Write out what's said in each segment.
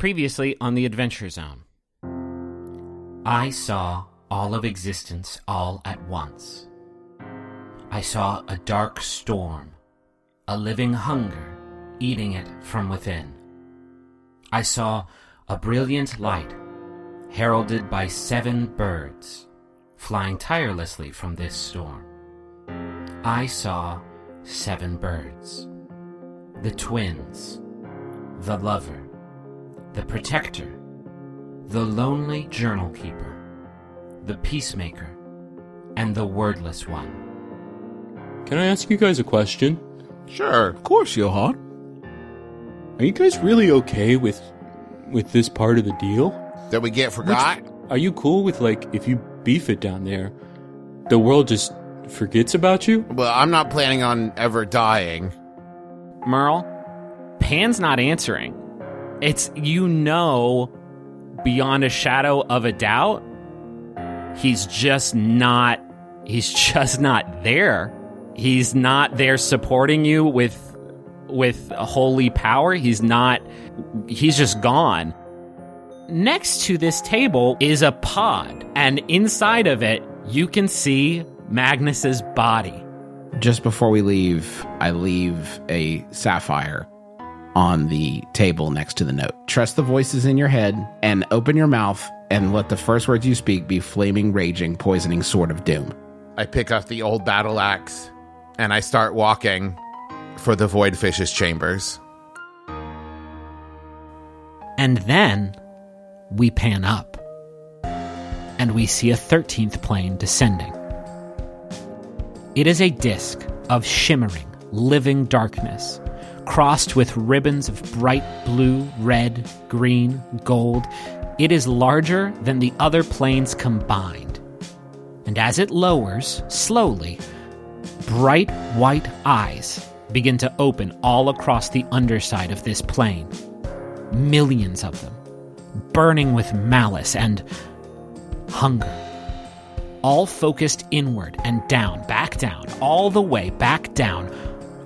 Previously on the Adventure Zone. I saw all of existence all at once. I saw a dark storm, a living hunger eating it from within. I saw a brilliant light heralded by seven birds flying tirelessly from this storm. I saw seven birds the twins, the lover, the protector, the lonely journal keeper, the peacemaker, and the wordless one. Can I ask you guys a question? Sure. Of course, Johann. Are you guys really okay with with this part of the deal? That we get forgot? Are you cool with like if you beef it down there, the world just forgets about you? Well, I'm not planning on ever dying. Merle, Pan's not answering. It's, you know, beyond a shadow of a doubt, he's just not, he's just not there. He's not there supporting you with, with holy power. He's not, he's just gone. Next to this table is a pod, and inside of it, you can see Magnus's body. Just before we leave, I leave a sapphire on the table next to the note. Trust the voices in your head and open your mouth and let the first words you speak be flaming, raging, poisoning sword of doom. I pick up the old battle axe and I start walking for the Voidfish's chambers. And then we pan up and we see a 13th plane descending. It is a disk of shimmering, living darkness, crossed with ribbons of bright blue, red, green, gold. It is larger than the other planes combined. And as it lowers, slowly, bright white eyes begin to open all across the underside of this plane. Millions of them, burning with malice and hunger all focused inward and down, back down, all the way back down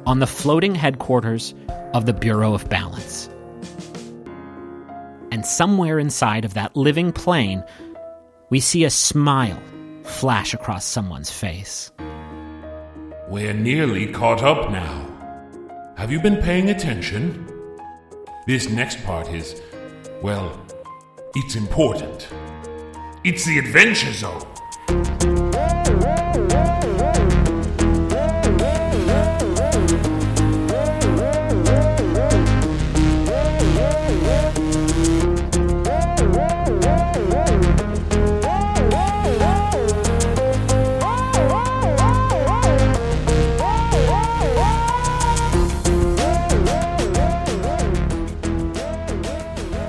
on the floating headquarters of the Bureau of Balance. And somewhere inside of that living plane, we see a smile flash across someone's face. We're nearly caught up now. Have you been paying attention? This next part is, well, it's important. It's the Adventure Zone.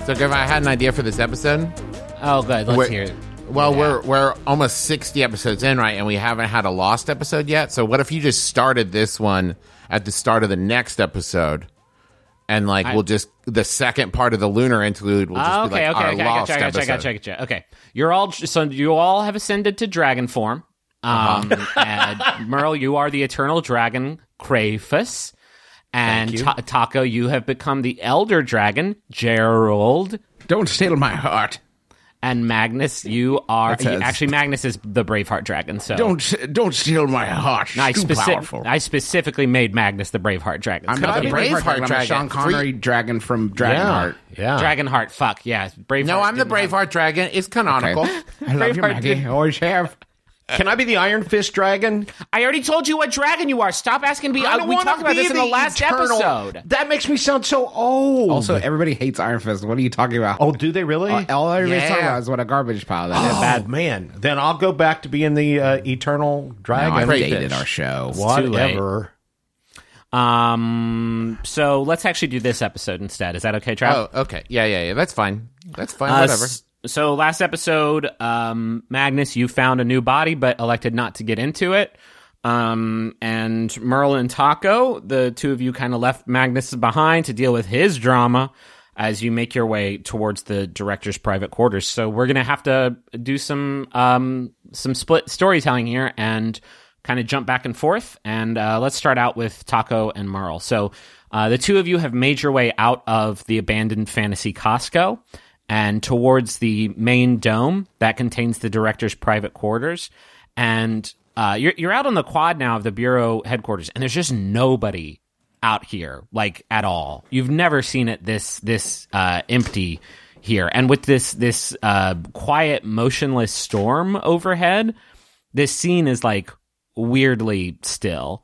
So, Griff, I had an idea for this episode. Oh, good. Let's We're- hear it. Well, Yeah. we're we're almost sixty episodes in, right? And we haven't had a lost episode yet. So, what if you just started this one at the start of the next episode, and like we'll just the second part of the lunar interlude will just be okay, like okay, our okay, I lost gotcha, I gotcha, I episode. gotcha, I gotcha. Okay, you're all so you all have ascended to dragon form. Um, Uh-huh. and Merle, you are the eternal dragon Crafus, and Ta- Taako, you have become the elder dragon Gerald, Don't steal my heart. and Magnus, you are That's actually Magnus is the Braveheart dragon. So Don't don't steal my heart. I, Too speci- powerful. I specifically made Magnus the Braveheart dragon. I'm So not the the Braveheart Braveheart dragon. I'm a dragon. Sean Three- Connery dragon from Dragonheart. Yeah. Dragonheart, fuck yeah, Braveheart. No, I'm the didn't have- Braveheart dragon. It's canonical. Okay. I love you, Braveheart Maggie. did- I always have. Can I be the Iron Fist dragon? I already told you what dragon you are. Stop asking me. I Uh, don't we wanna talked about this in the last eternal- episode. That makes me sound so old. Also, everybody hates Iron Fist. What are you talking about? oh, do they really? Uh, all everybody's Yeah. talking about is what a garbage pile that is. oh, bad man. Then I'll go back to being the uh, eternal No, dragon. I've dated bitch. our show. too late. Whatever. Um. So let's actually do this episode instead. Is that okay, Trav? Oh, okay. Yeah, yeah, yeah. That's fine. That's fine. Uh, Whatever. s- so last episode, um, Magnus, you found a new body, but elected not to get into it. Um, and Merle and Taako, the two of you kind of left Magnus behind to deal with his drama as you make your way towards the director's private quarters. So we're gonna have to do some um some split storytelling here and kind of jump back and forth. And uh, let's start out with Taako and Merle. So Uh, the two of you have made your way out of the abandoned fantasy Costco and towards the main dome that contains the director's private quarters. And uh, you're you're out on the quad now of the bureau headquarters, and there's just nobody out here, like at all. You've never seen it this this uh, empty here, and with this this uh, quiet, motionless storm overhead, this scene is like weirdly still.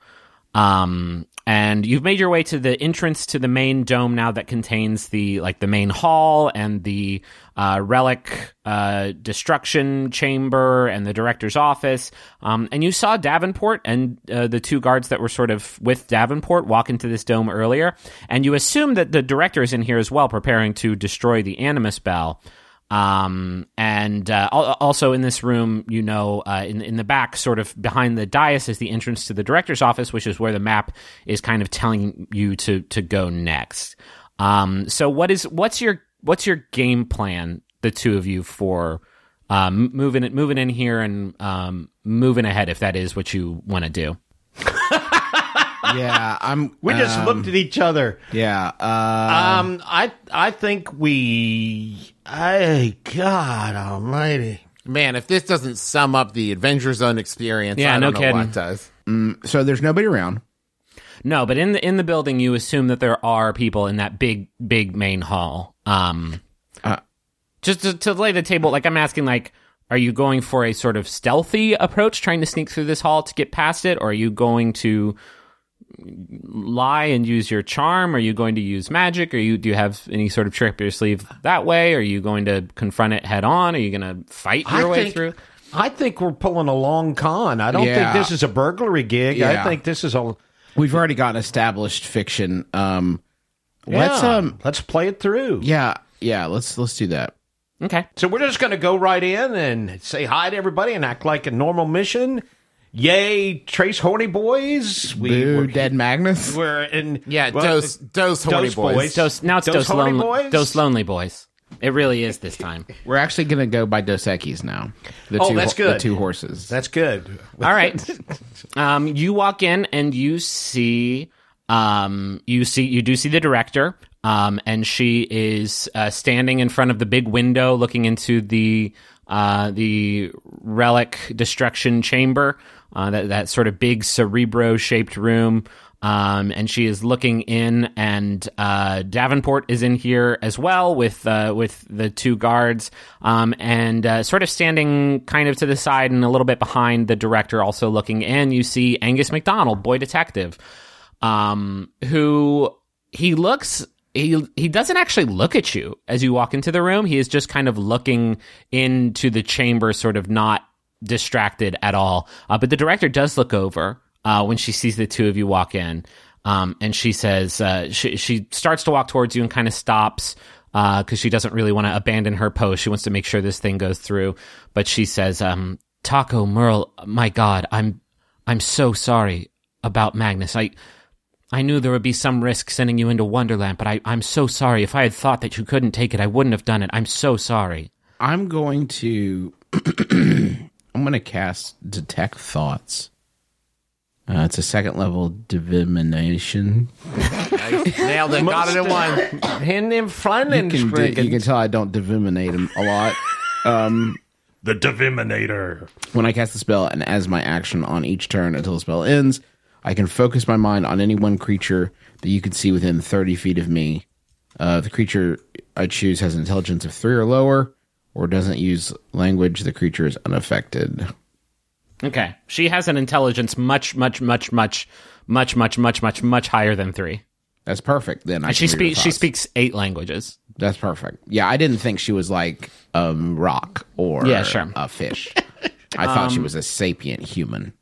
Um, and you've made your way to the entrance to the main dome now that contains the like the main hall and the uh, relic uh, destruction chamber and the director's office. Um, and you saw Davenport and uh, the two guards that were sort of with Davenport walk into this dome earlier. And you assume that the director is in here as well, preparing to destroy the Animus Bell. Um, and uh, also in this room, you know, uh, in in the back, sort of behind the dais, is the entrance to the director's office, which is where the map is kind of telling you to to go next. Um, so what is what's your what's your game plan, the two of you, for um, moving it moving in here and um, moving ahead, if that is what you want to do? yeah, I'm. We just um, looked at each other. Yeah. Uh, Um, I I think we. I God Almighty. Man, if this doesn't sum up the Adventure Zone experience, Yeah, I no don't know kidding. what does. so there's nobody around. No, but in the in the building, you assume that there are people in that big big main hall. Um, Uh, just to, to lay the table, like I'm asking, like, are you going for a sort of stealthy approach, trying to sneak through this hall to get past it, or are you going to lie and use your charm? Are you going to use magic? Or you do you have any sort of trick up your sleeve that way? Are you going to confront it head on? Are you going to fight your I way think, through? I think we're pulling a long con. I don't Yeah. think this is a burglary gig. Yeah. I think this is a. We've already got an established fiction. Um, let's um, let's play it through. yeah, yeah. Let's let's do that. Okay. So we're just going to go right in and say hi to everybody and act like a normal mission. Yay, Tres Horny Boys. We, Boo, we're, dead Magnus. we're in. Yeah, well, dose, dose, horny Dose boys. boys. Dose, now it's Those Dose, Horny lonely, Boys? Dose Lonely Boys. It really is this time. We're actually gonna go by Dos Equis now. The Oh, two, that's The two horses. That's good. All right. Um, you walk in and you see, um, you see, you do see the director, um, and she is uh, standing in front of the big window, looking into the uh, the relic destruction chamber, uh, that that sort of big cerebro shaped room. Um, and she is looking in, and uh, Davenport is in here as well with uh, with the two guards, um, and uh, sort of standing kind of to the side and a little bit behind the director, also looking in. You see Angus McDonald, boy detective, um, who he looks. He he doesn't actually look at you as you walk into the room. He is just kind of looking into the chamber, sort of not distracted at all. Uh, but the director does look over uh, when she sees the two of you walk in, um, and she says uh, she she starts to walk towards you and kind of stops because she doesn't really want to abandon her post. She wants to make sure this thing goes through. But she says, um, "Taako Merle, my God, I'm I'm so sorry about Magnus. I." I knew there would be some risk sending you into Wonderland, but I, I'm so sorry. If I had thought that you couldn't take it, I wouldn't have done it. I'm so sorry. I'm going to. I'm going to cast detect thoughts. Uh, it's a second level divination. Nailed it. Got it in one. In in front You and can, di- you can tell I don't divinate him a lot. Um, The Diviminator. when I cast the spell, and as my action on each turn until the spell ends, I can focus my mind on any one creature that you can see within 30 feet of me. Uh, the creature I choose has an intelligence of three or lower, or doesn't use language. The creature is unaffected. Okay. She has an intelligence much, much, much, much, much, much, much, much, much higher than three. That's perfect. Then I And she can read her speaks. She speaks eight languages. That's perfect. Yeah, I didn't think she was like a rock or Yeah, sure. a fish. I thought she was a sapient human.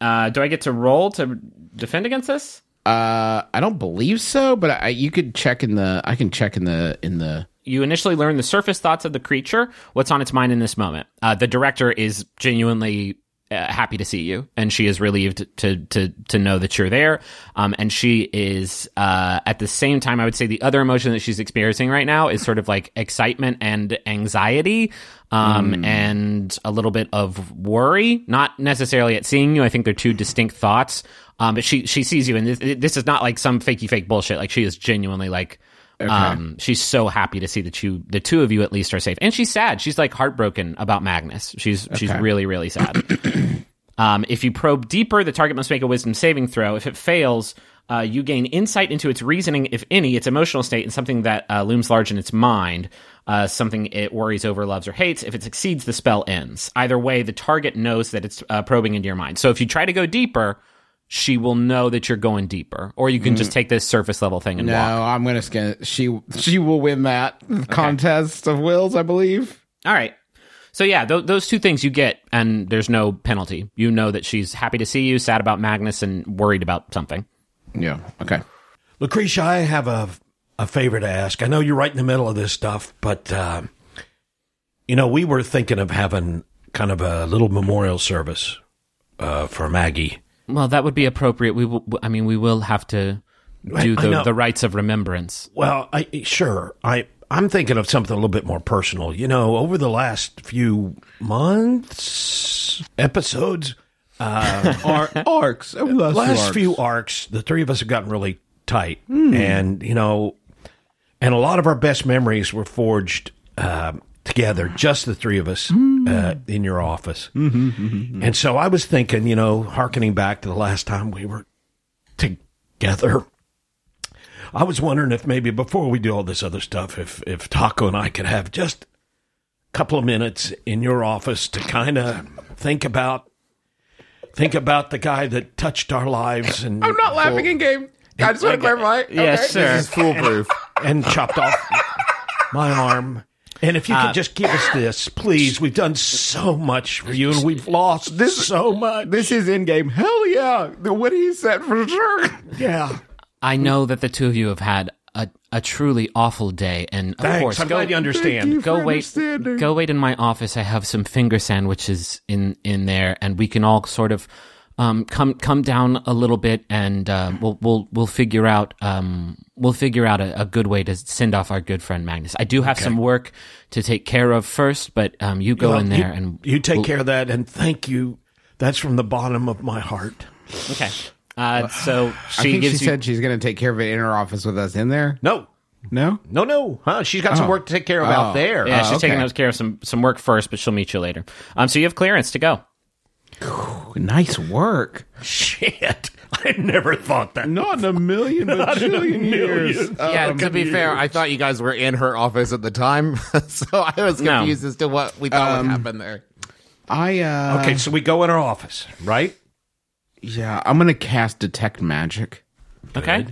Uh, do I get to roll to defend against this? Uh, I don't believe so, but I, you could check in the. I can check in the in the. You initially learn the surface thoughts of the creature, what's on its mind in this moment. Uh, the director is genuinely uh, happy to see you, and she is relieved to to to know that you're there. Um, and she is uh, at the same time, I would say the other emotion that she's experiencing right now is sort of like excitement and anxiety, um, and a little bit of worry. Not necessarily at seeing you. I think they're two distinct thoughts. Um, but she she sees you, and this, this is not like some fakey fake bullshit. Like she is genuinely like. Um, she's so happy to see that you, the two of you at least, are safe, and she's sad. She's like heartbroken about Magnus. She's she's really really sad. um, if you probe deeper, the target must make a Wisdom saving throw. If it fails, uh, you gain insight into its reasoning, if any, its emotional state, and something that uh, looms large in its mind. Uh, something it worries over, loves, or hates. If it succeeds, the spell ends. Either way, the target knows that it's uh, probing into your mind. So if you try to go deeper, she will know that you're going deeper, or you can just take this surface level thing and walk. No, walk. I'm gonna skin. It. She she will win that contest of wills, I believe. All right. So yeah, th- those two things you get, and there's no penalty. You know that she's happy to see you, sad about Magnus, and worried about something. Yeah. Okay. Lucretia, I have a a favor to ask. I know you're right in the middle of this stuff, but uh, you know we were thinking of having kind of a little memorial service uh, for Maggie. Well, that would be appropriate. We will. I mean, we will have to do the, know. the rites of remembrance. Well, I sure I I'm thinking of something a little bit more personal. You know, over the last few months, episodes, Ar- arcs. Last, last few arcs, the three of us have gotten really tight, and you know, and a lot of our best memories were forged uh, together, just the three of us uh, mm. in your office. Mm-hmm, mm-hmm, mm-hmm. And so I was thinking, you know, harkening back to the last time we were together. I was wondering if maybe before we do all this other stuff, if if Taako and I could have just a couple of minutes in your office to kind of think about think about the guy that touched our lives and I'm not laughing in game. I just want to clarify. Yes, sir. This is foolproof. and chopped off my arm. And if you could uh, just give us this, please. We've done so much for you, and we've lost this so much. This is in game. Hell yeah. The what he said for sure. Yeah. I know that the two of you have had a, a truly awful day, and of Thanks. course, I'm go, glad you understand. go for wait. understanding. Go wait in my office. I have some finger sandwiches in in there, and we can all sort of um, come come down a little bit, and uh, we'll we'll we'll figure out um, we'll figure out a, a good way to send off our good friend Magnus. I do have some work to take care of first, but um, you go Well, in you- there and you take we'll- care of that, and thank you. That's from the bottom of my heart. Okay. Uh, so I she think she you. said she's going to take care of it in her office with us in there. No, No? no, no. Huh? She's got some Oh. work to take care of out Oh. there. yeah, Oh, she's taking okay. those care of some some work first, but she'll meet you later. Um, so you have clearance to go. Nice work. Shit. I never thought that. Not in a million bajillion years. yeah, to be fair, I thought you guys were in her office at the time, so I was No. confused as to what we thought would happen there. I uh Okay, so we go in her office, right? yeah, I'm going to cast detect magic. Okay.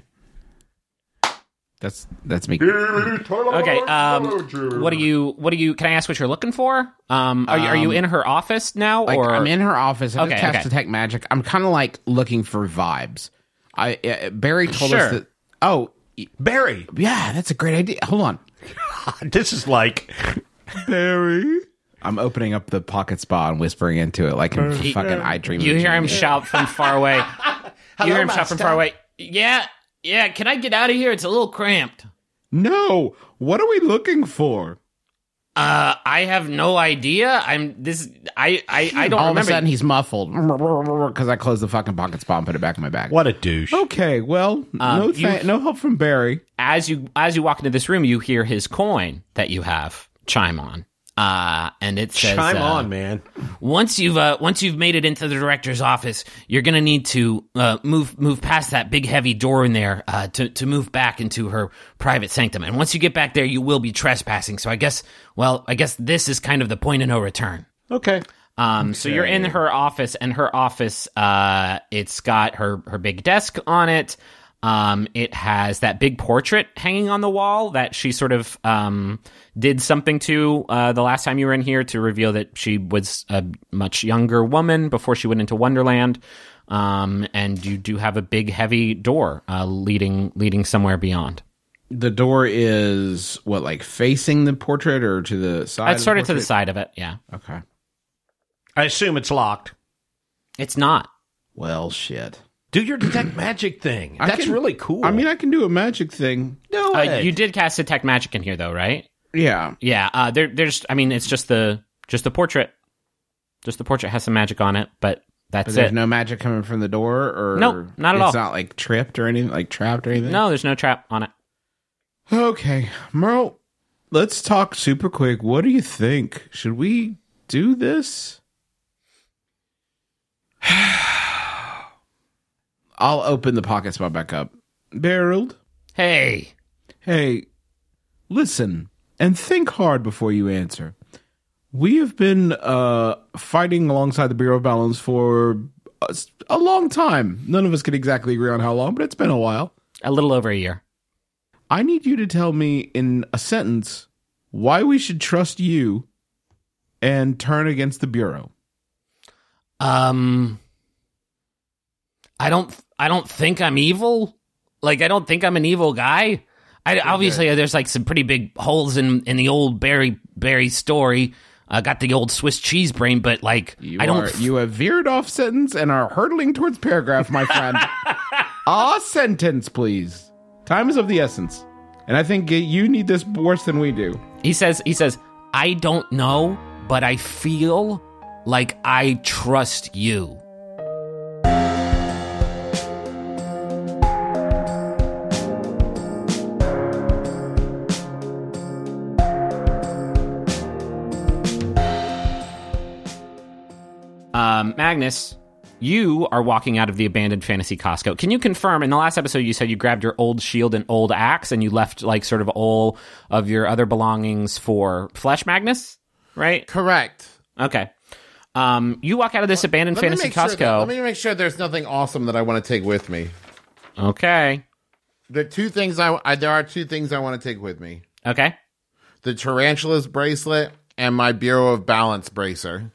That's that's me. Okay. Um, what do you? What do you? Can I ask what you're looking for? Um, are you are you in her office now, Like or I'm in her office. I Okay, just cast okay. detect magic. I'm kind of like looking for vibes. I uh, Barry told Sure. us that. Oh, Barry, yeah, that's a great idea. Hold on, this is like Barry. I'm opening up the pocket spa and whispering into it like in fucking I dream. you hear him shout from far away? you hear him shout from far away. Yeah, yeah. Can I get out of here? It's a little cramped. No, what are we looking for? Uh, I have no idea. I'm this. I I, I don't All remember. of a sudden, he's muffled because I closed the fucking pocket spa and put it back in my bag. what a douche. Okay, well, no, Um, you- tha- no help from Barry. as you as you walk into this room, you hear his coin that you have chime on. Uh, and it says, Chime uh, on, man. once you've uh, once you've made it into the director's office, you're gonna need to uh, move move past that big heavy door in there uh, to to move back into her private sanctum. And once you get back there, you will be trespassing. So I guess, well, I guess this is kind of the point of no return. Okay. Um, so you're in her office, and her office, uh, it's got her her big desk on it. Um, it has that big portrait hanging on the wall that she sort of um, did something to uh, the last time you were in here to reveal that she was a much younger woman before she went into Wonderland. Um, and you do have a big, heavy door uh, leading leading somewhere beyond. The door is what, like facing the portrait or to the side? It's of sort of to the side of it, yeah. Okay. I assume it's locked. It's not. Well, shit. Do your detect magic thing. I That's can- really cool. I mean, I can do a magic thing. do Uh, it. you did cast detect magic in here, though, right? Yeah. Yeah. Uh, there, there's. I mean, it's just the just the portrait. Just the portrait has some magic on it, but that's But there's it. no magic coming from the door, or Nope, not at it's all. not like tripped or anything, like trapped or anything. no, there's no trap on it. Okay, Merle, let's talk super quick. What do you think? Should we do this? I'll open the pocket spot back up. Barreled. Hey, Hey, listen and think hard before you answer. We have been uh, fighting alongside the Bureau of Balance for a, a long time. None of us can exactly agree on how long, but it's been a while. a little over a year. I need you to tell me in a sentence why we should trust you and turn against the Bureau. Um, I don't. I don't think I'm evil. Like I don't think I'm an evil guy. I obviously uh, there's like some pretty big holes in in the old Barry Barry story. I got the old Swiss cheese brain, but like You I don't. are, you have veered off sentence and are hurtling towards paragraph, my friend. a sentence, please. Time is of the essence. And I think uh, you need this worse than we do. He says, he says, I don't know, but I feel like I trust you. Um, Magnus, you are walking out of the abandoned fantasy Costco. Can you confirm? In the last episode, you said you grabbed your old shield and old axe, and you left like sort of all of your other belongings for Flesh Magnus, right? Correct. Okay. Um, you walk out of this abandoned Let fantasy make sure Costco. that- let me make sure there's nothing awesome that I want to take with me. okay. The two things I, I there are two things I want to take with me: Okay. the tarantula's bracelet and my Bureau of Balance bracer.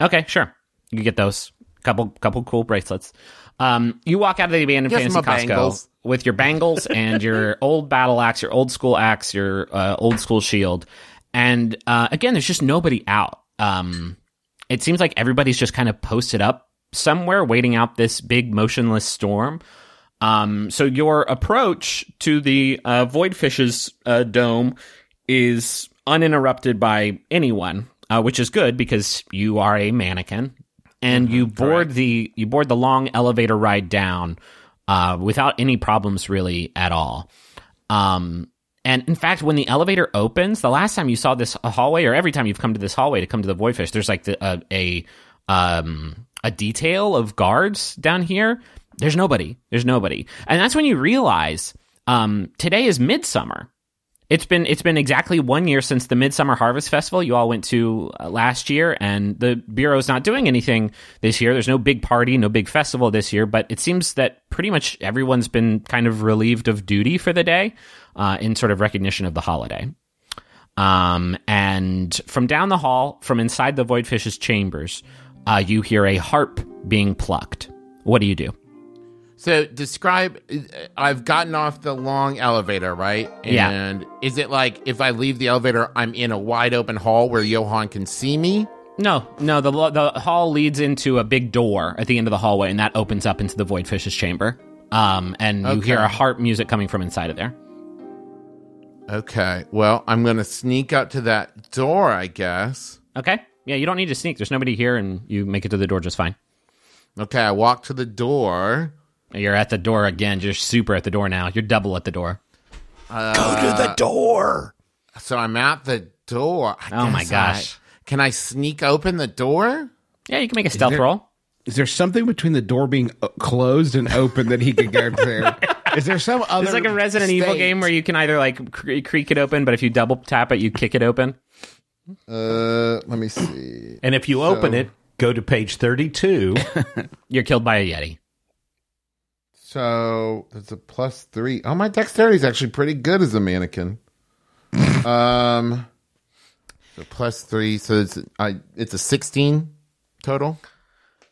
Okay. Sure. You get those couple couple cool bracelets. Um, you walk out of the abandoned fantasy Costco bangles. with your bangles and your old battle axe, your old school axe, your uh, old school shield, and uh, again, there's just nobody out. Um, it seems like everybody's just kind of posted up somewhere, waiting out this big motionless storm. Um, so your approach to the uh, Voidfish's uh, dome is uninterrupted by anyone, uh, which is good because you are a mannequin, and you board the you board the long elevator ride down uh, without any problems really at all. Um, and in fact, when the elevator opens, the last time you saw this hallway, or every time you've come to this hallway to come to the Voidfish, there's like the, a a um, a detail of guards down here. There's nobody. There's nobody, and that's when you realize um, today is midsummer. It's been it's been exactly one year since the Midsummer Harvest Festival you all went to uh, last year, and the bureau's not doing anything this year. There's no big party, no big festival this year, but it seems that pretty much everyone's been kind of relieved of duty for the day uh, in sort of recognition of the holiday. Um, and from down the hall, from inside the Voidfish's chambers, uh, you hear a harp being plucked. What do you do? So describe. I've gotten off the long elevator, right? Yeah. And is it like if I leave the elevator, I'm in a wide open hall where Johann can see me? No, no. The the hall leads into a big door at the end of the hallway, and that opens up into the Voidfish's chamber. Um, and you Okay. hear a harp music coming from inside of there. Okay. Well, I'm gonna sneak up to that door, I guess. Okay. Yeah, you don't need to sneak. There's nobody here, and you make it to the door just fine. Okay, I walk to the door. You're at the door again. You're super at the door now. You're double at the door. Go to the door. So I'm at the door. I Oh my gosh. I- can I sneak open the door? Yeah, you can make a stealth roll. Is there something between the door being uh, closed and open that he could go to? Is there some other? It's like a Resident Evil game where you can either like cre- creak it open, but if you double tap it, you kick it open. Uh, let me see. And if you open it, go to page 32. You're killed by a yeti. So it's a plus three. Oh, my dexterity is actually pretty good as a mannequin. um, so plus three. So it's I. It's a sixteen total.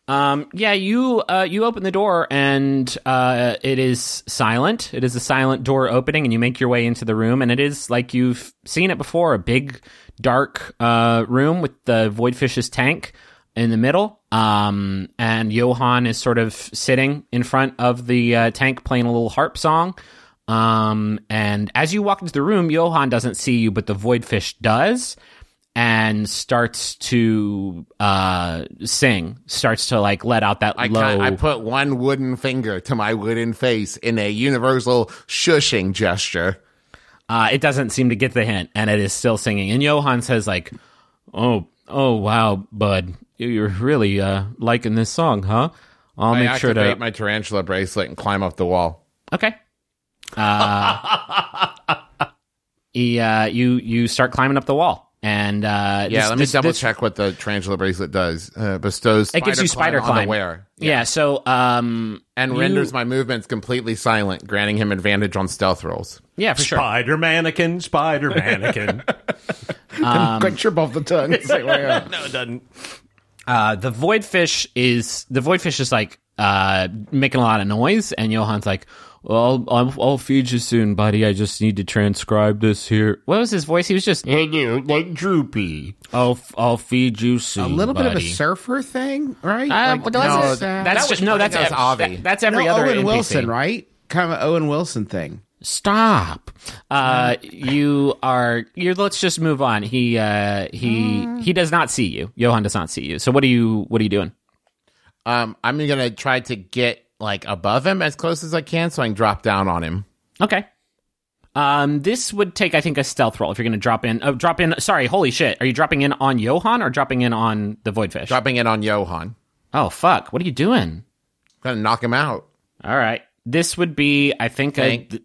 Um, yeah, you uh, you open the door and uh, it is silent. It is a silent door opening, and you make your way into the room, and it is like you've seen it before—a big, dark uh, room with the voidfish's tank. in the middle, um, and Johann is sort of sitting in front of the uh, tank playing a little harp song. Um, and as you walk into the room, Johann doesn't see you, but the voidfish does, and starts to uh, sing, starts to like let out that I, low. I put one wooden finger to my wooden face in a universal shushing gesture. Uh, it doesn't seem to get the hint, and it is still singing. And Johann says, like, "Oh, oh, wow, bud, you're really uh, liking this song, huh? I'll I make sure to activate my tarantula bracelet and climb up the wall. okay. Uh, he, uh, you you start climbing up the wall, and uh, Yeah, this- let me this- double this- check what the tarantula bracelet does. Uh, bestows It gives you spider climb. unaware Yeah. So, um, and you- renders my movements completely silent, granting him advantage on stealth rolls. yeah for sure. Spider mannequin, spider mannequin. Quick trip off the tongue. Like, right, uh, no, it doesn't. Uh, the voidfish is the voidfish is like uh, making a lot of noise, and Johann's like, "Well, I'll, I'll feed you soon, buddy. I just need to transcribe this here." What was his voice? He was just, Hello, like droopy. "I'll f- I'll feed you soon." a little bit of a surfer thing, right? Uh, Like, well, that's, no, uh, that's just no. I That's think that was ev- Avi. that- that's every no, other Owen NPC. Wilson, right? Kind of an Owen Wilson thing. Stop. Uh, you are. You. Let's just move on. He. Uh, he. He does not see you. Johann does not see you. So what are you? What are you doing? Um, I'm gonna try to get like above him as close as I can, so I can drop down on him. Okay. Um, this would take, I think, a stealth roll if you're going to drop in. Oh, drop in. Sorry, holy shit! Are you dropping in on Johann or dropping in on the voidfish? Dropping in on Johann. oh fuck! What are you doing? Gonna knock him out. All right. This would be, I think, a, Thank,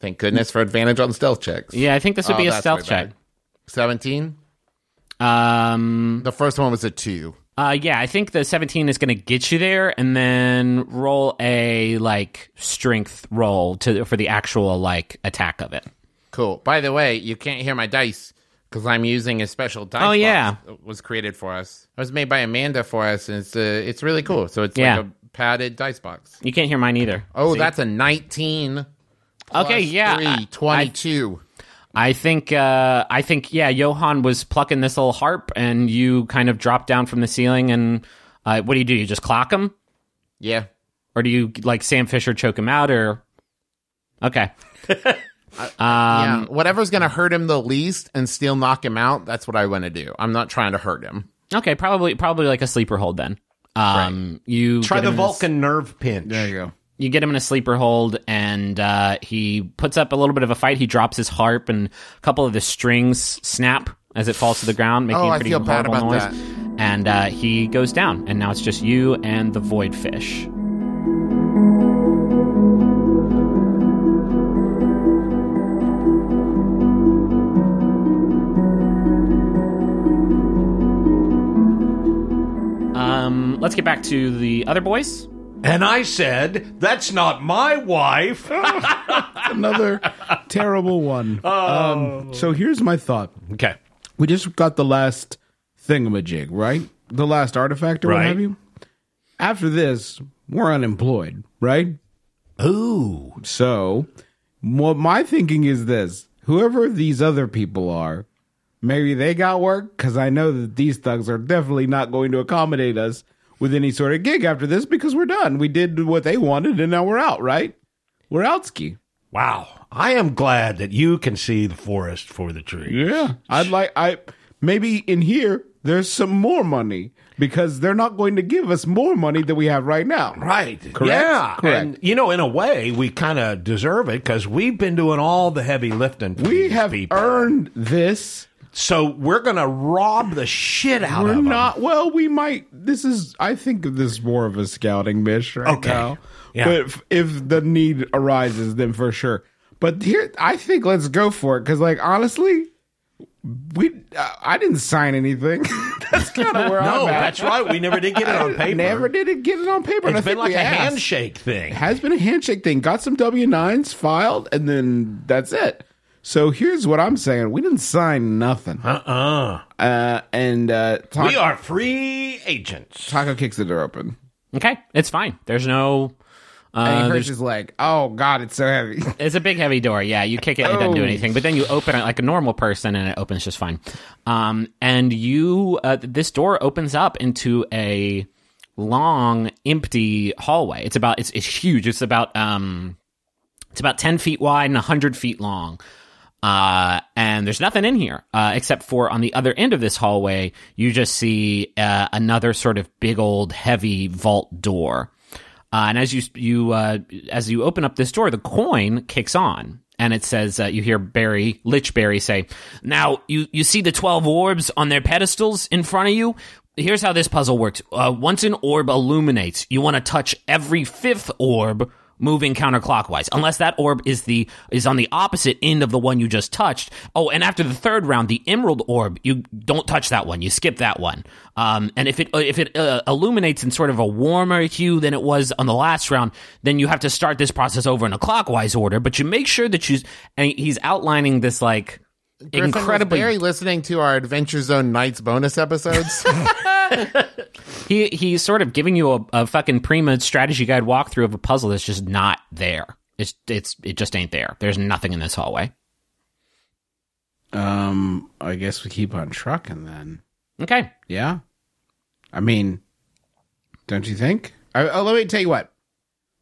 thank goodness for advantage on stealth checks. yeah, I think this would Oh, be a stealth check. better. Seventeen. Um, The first one was a two. Uh, yeah, I think the 17 is going to get you there, and then roll a like strength roll to for the actual like attack of it. Cool. By the way, you can't hear my dice because I'm using a special dice. Oh, yeah. that was created for us. It was made by Amanda for us, and it's uh, it's really cool. So it's Yeah. like a padded dice box. You can't hear mine either. Oh, that's a 19. Okay, yeah, three, I- 22. I think uh, I think yeah, Johann was plucking this little harp, and you kind of drop down from the ceiling. And uh, what do you do? You just clock him, yeah. or do you like Sam Fisher choke him out? Or okay, yeah. Whatever's going to hurt him the least and still knock him out, that's what I want to do. I'm not trying to hurt him. okay, probably probably like a sleeper hold then. Um, you Try the him in a s- Vulcan nerve pinch. There you go. You get him in a sleeper hold, and uh, he puts up a little bit of a fight. He drops his harp, and a couple of the strings snap as it falls to the ground, making Oh, a pretty horrible about noise. that. And uh, he goes down, and now it's just you and the void fish. Um, let's get back to the other boys. And I said, that's not my wife. Another terrible one. Um, so here's my thought. okay. We just got the last thingamajig, right? The last artifact or what have you. After this, we're unemployed, right? Ooh. So, what my thinking is this: whoever these other people are, maybe they got work because I know that these thugs are definitely not going to accommodate us with any sort of gig after this because we're done. We did what they wanted, and now we're out. Right? We're outski. Wow. I am glad that you can see the forest for the tree. Yeah, I'd like I maybe in here there's some more money because they're not going to give us more money than we have right now. Right. Correct? Yeah. Correct. And, you know, in a way, we kind of deserve it because we've been doing all the heavy lifting. We have people. earned this. So we're going to rob the shit out We're of them. not. Well, we might. This is. I think this more of a scouting mission right Okay. now. Yeah. But if, if the need arises, then for sure. But here, I think let's go for it because, like, honestly, we. Uh, I didn't sign anything. that's kind of where No, I'm at. that's right. We never did get it on paper. Never did it get it on paper. and I It's been think like we a asked. handshake thing. It has been a handshake thing. Got some W nines filed, and then that's it. So here's what I'm saying: we didn't sign nothing. Uh-uh. Uh, and uh, We are free agents. Taako kicks the door open. Okay, it's fine. There's no and Uh, he hurts there's- his leg. Oh God, it's so heavy. it's a big heavy door. Yeah, you kick it, it doesn't do Oh. anything. But then you open it like a normal person, and it opens just fine. Um, and you, uh, this door opens up into a long, empty hallway. It's about it's it's huge. It's about um, it's about ten feet wide and hundred feet long. Uh, and there's nothing in here uh, except for on the other end of this hallway, you just see uh, another sort of big old heavy vault door. Uh, and as you you uh, as you open up this door, the coin kicks on, and it says uh, you hear Barry Lich Barry say, "Now you you see the twelve orbs on their pedestals in front of you. Here's how this puzzle works. Uh, once an orb illuminates, you want to touch every fifth orb." Moving counterclockwise. Unless that orb is the is on the opposite end of the one you just touched. Oh and after the third round the emerald orb you don't touch that one. You skip that one. Um, and if it if it uh, illuminates in sort of a warmer hue than it was on the last round then you have to start this process over in a clockwise order. But you make sure that you and he's outlining this like Griffin, incredibly was Barry listening to our Adventure Zone Nights bonus episodes. he he's sort of giving you a, a fucking prima strategy guide walkthrough of a puzzle that's just not there it's it's it just ain't there there's nothing in this hallway um, I guess we keep on trucking then. okay Yeah, I mean, don't you think? I, oh, let me tell you what.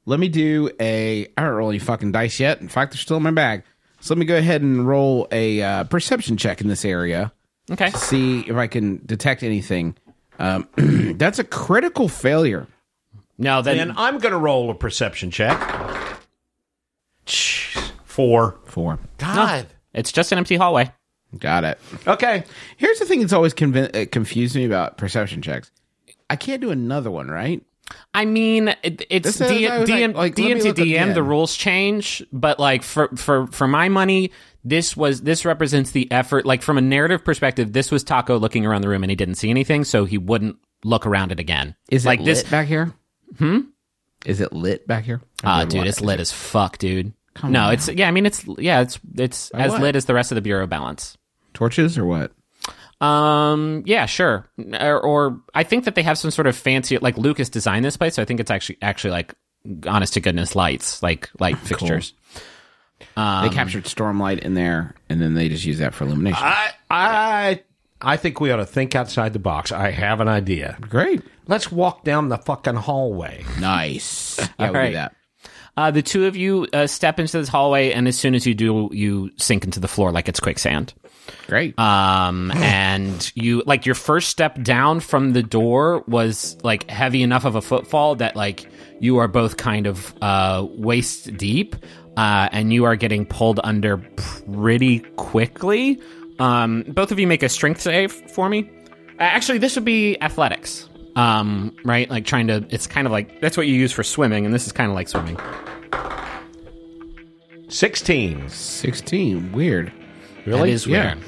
Let me do a. I don't roll any fucking dice yet. In fact, they're still in my bag. So let me go ahead and roll a uh, perception check in this area. okay to see if I can detect anything. Um, that's a critical failure. Now then Then I'm going to roll a perception check. Jeez. Four. Four. God. it's just an empty hallway. Got it. Okay. Here's the thing that's always convi- uh, confused me about perception checks. I can't do another one, right? I mean, it, it's This is- D- I was DM, like- like, DM to. The rules change, but like for for for my money, this was this represents the effort. Like from a narrative perspective, this was Taako looking around the room and he didn't see anything, so he wouldn't look around it again. Is it like lit this? back here? Hmm. Is it lit back here? Ah, Or dude, it's lit as fuck, dude. no, it's yeah. I mean, it's yeah. It's it's as what? lit as the rest of the bureau balance. torches or what? Um, yeah, sure. Or, or I think that they have some sort of fancy, like Lucas designed this place, so I think it's actually actually like honest to goodness lights, like light fixtures. they captured stormlight in there, and then they just use that for illumination. I I I think we ought to think outside the box. I have an idea. Great. Let's walk down the fucking hallway. Nice. Yeah, we'll right. do that. Uh, the two of you uh, step into this hallway, and as soon as you do, you sink into the floor like it's quicksand. Great. Um, and you like your first step down from the door was like heavy enough of a footfall that like you are both kind of uh, waist deep, uh, and you are getting pulled under pretty quickly. Um, both of you make a strength save for me. Actually, this would be athletics. Um, right, like trying to. It's kind of like that's what you use for swimming, and this is kind of like swimming. 16. 16. Weird. Really? That is Yeah. weird.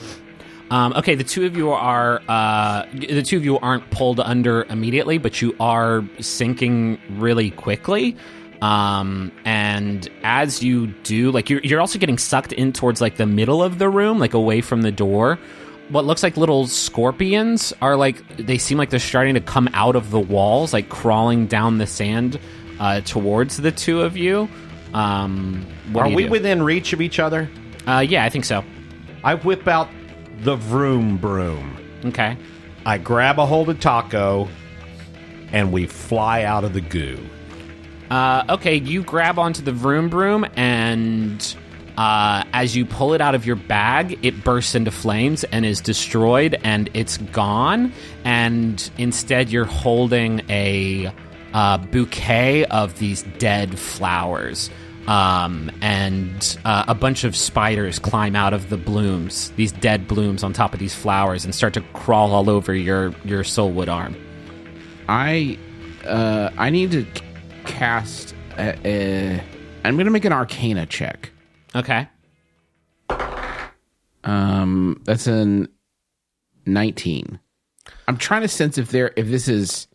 Um, okay, the two of you are uh, the two of you aren't pulled under immediately, but you are sinking really quickly. Um, and as you do, like you're you're also getting sucked in towards like the middle of the room, like away from the door. What looks like little scorpions are like they seem like they're starting to come out of the walls, like crawling down the sand uh, towards the two of you. Um, Are you we do? within reach of each other? Uh, yeah, I think so. I whip out the vroom broom. Okay. I grab a hold of Taako, and we fly out of the goo. Uh, okay, you grab onto the vroom broom, and uh, as you pull it out of your bag, it bursts into flames and is destroyed, and it's gone. And instead, you're holding a uh, bouquet of these dead flowers. Um, and uh, a bunch of spiders climb out of the blooms, these dead blooms on top of these flowers, and start to crawl all over your your soulwood arm. I uh I need to cast a, a I'm going to make an arcana check. Okay. Um that's an 19. I'm trying to sense if there if this is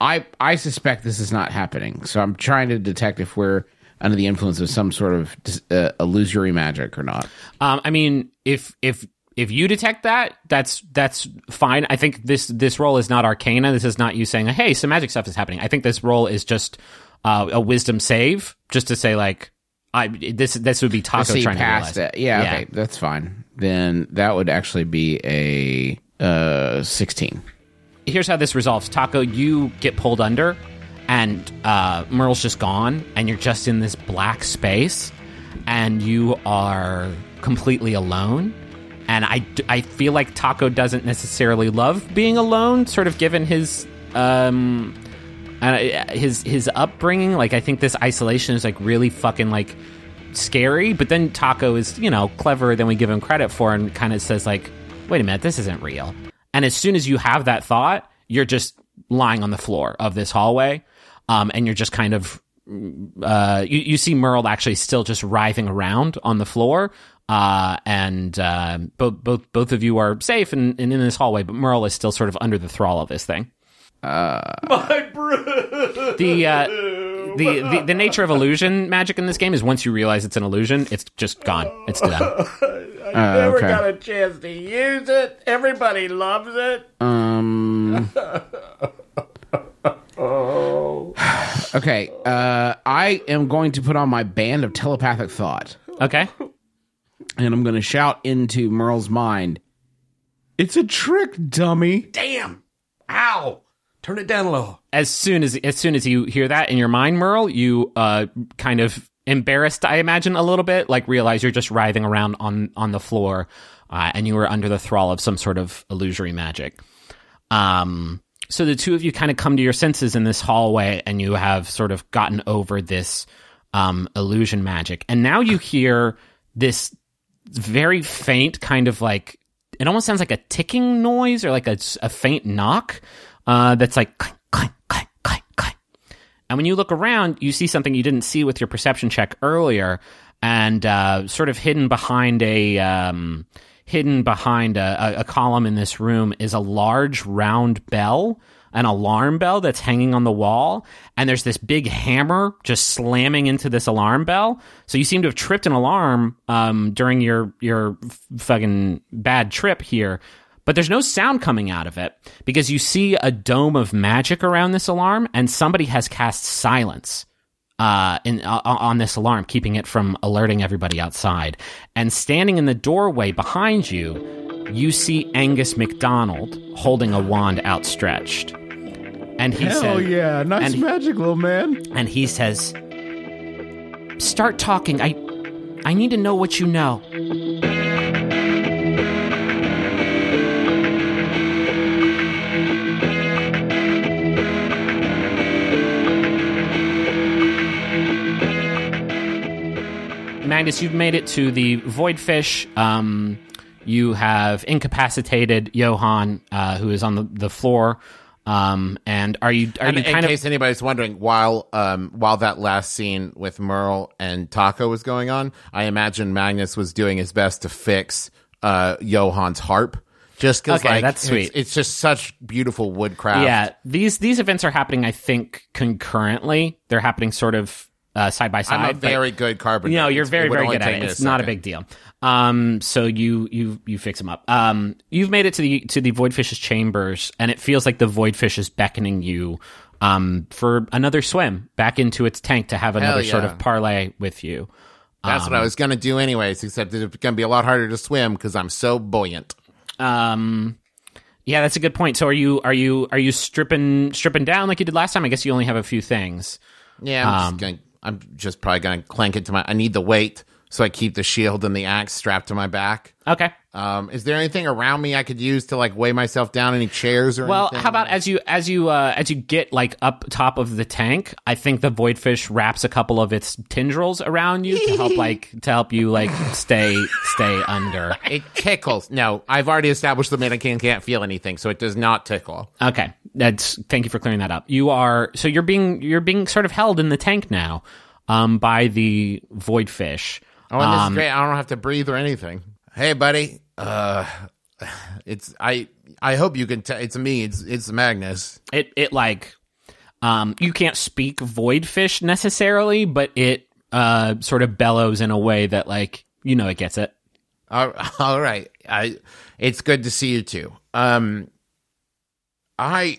I I suspect this is not happening. So I'm trying to detect if we're under the influence of some sort of uh, illusory magic or not. Um, I mean, if if if you detect that, that's that's fine. I think this this role is not Arcana. This is not you saying, "Hey, some magic stuff is happening." I think this role is just uh, a wisdom save just to say like I this this would be Taako trying past to realize. it. Yeah, okay, that's fine. Then that would actually be a uh, 16. here's how this resolves. Taco, you get pulled under, and uh, Merle's just gone, and you're just in this black space, and you are completely alone. And I, I feel like Taako doesn't necessarily love being alone, sort of given his um uh, his his upbringing. Like I think this isolation is like really fucking like scary. But then Taako is you know cleverer than we give him credit for, and kind of says like, wait a minute, this isn't real. And as soon as you have that thought, you're just lying on the floor of this hallway, um, and you're just kind of uh, you, you see Merle actually still just writhing around on the floor. Uh, and uh, both both both of you are safe and, and in this hallway, but Merle is still sort of under the thrall of this thing. The, uh, the the the nature of illusion magic in this game is once you realize it's an illusion, it's just gone. It's done. Uh, okay. Got a chance to use it. Everybody loves it. Um. okay. Uh, I am going to put on my band of telepathic thought, Okay. and I'm going to shout into Merle's mind. It's a trick, dummy. Damn. Ow. Turn it down a little. As soon as as soon as you hear that in your mind, Merle, you uh kind of embarrassed, I imagine, a little bit, like realize you're just writhing around on on the floor, uh, and you were under the thrall of some sort of illusory magic. Um. So the two of you kind of come to your senses in this hallway, and you have sort of gotten over this um, illusion magic, and now you hear this very faint kind of like it almost sounds like a ticking noise or like a, a faint knock uh, that's like. And when you look around, you see something you didn't see with your perception check earlier, and uh, sort of hidden behind a um, hidden behind a, a, column in this room is a large round bell, an alarm bell that's hanging on the wall, and there's this big hammer just slamming into this alarm bell. So you seem to have tripped an alarm um, during your your fucking bad trip here. But there's no sound coming out of it because you see a dome of magic around this alarm, and somebody has cast silence uh, in uh, on this alarm, keeping it from alerting everybody outside. And standing in the doorway behind you, you see Angus McDonald holding a wand outstretched. And he says, Hell yeah, nice magic, little man. and he says, "Start talking. I, I need to know what you know." Magnus, you've made it to the Void Fish. Um, you have incapacitated Johann, uh, who is on the, the floor. Um, and are you are And you in of case anybody's wondering, while um, while that last scene with Merle and Taako was going on, I imagine Magnus was doing his best to fix uh, Johann's harp. Just because, Okay, like, that's it's- sweet. It's, just such beautiful woodcraft. Yeah, these these events are happening. I think concurrently. They're happening sort of uh, side by side. I'm a but- very good carpenter. No, you're very very good at it. It's not a big deal. Um, so you you you fix them up. Um, you've made it to the to the Voidfish's chambers, and it feels like the Voidfish is beckoning you um for another swim back into its tank to have another sort of parlay with you. That's what I was going to do anyways, except it's going to be a lot harder to swim because I'm so buoyant. Um, yeah, that's a good point. So are you are you are you stripping stripping down like you did last time? I guess you only have a few things. Yeah, I'm Um, just going. I'm just probably going to clank it to my. I need the weight, so I keep the shield and the axe strapped to my back. Okay. Um, is there anything around me I could use to like weigh myself down? Any chairs or Well, anything? how about as you as you uh, as you get like up top of the tank, I think the voidfish wraps a couple of its tendrils around you to help like to help you like stay stay under. it tickles? No, I've already established the mannequin can't feel anything, so it does not tickle. Okay, that's thank you for clearing that up. You are so you're being you're being sort of held in the tank now, um, by the voidfish. Oh, and this Um, is great. I don't have to breathe or anything. Hey, buddy. Uh, it's I. I hope you can. T- it's me. It's it's Magnus. it it like um you can't speak voidfish necessarily but it uh sort of bellows in a way that like you know it gets it All, all right. I. It's good to see you too. Um. I.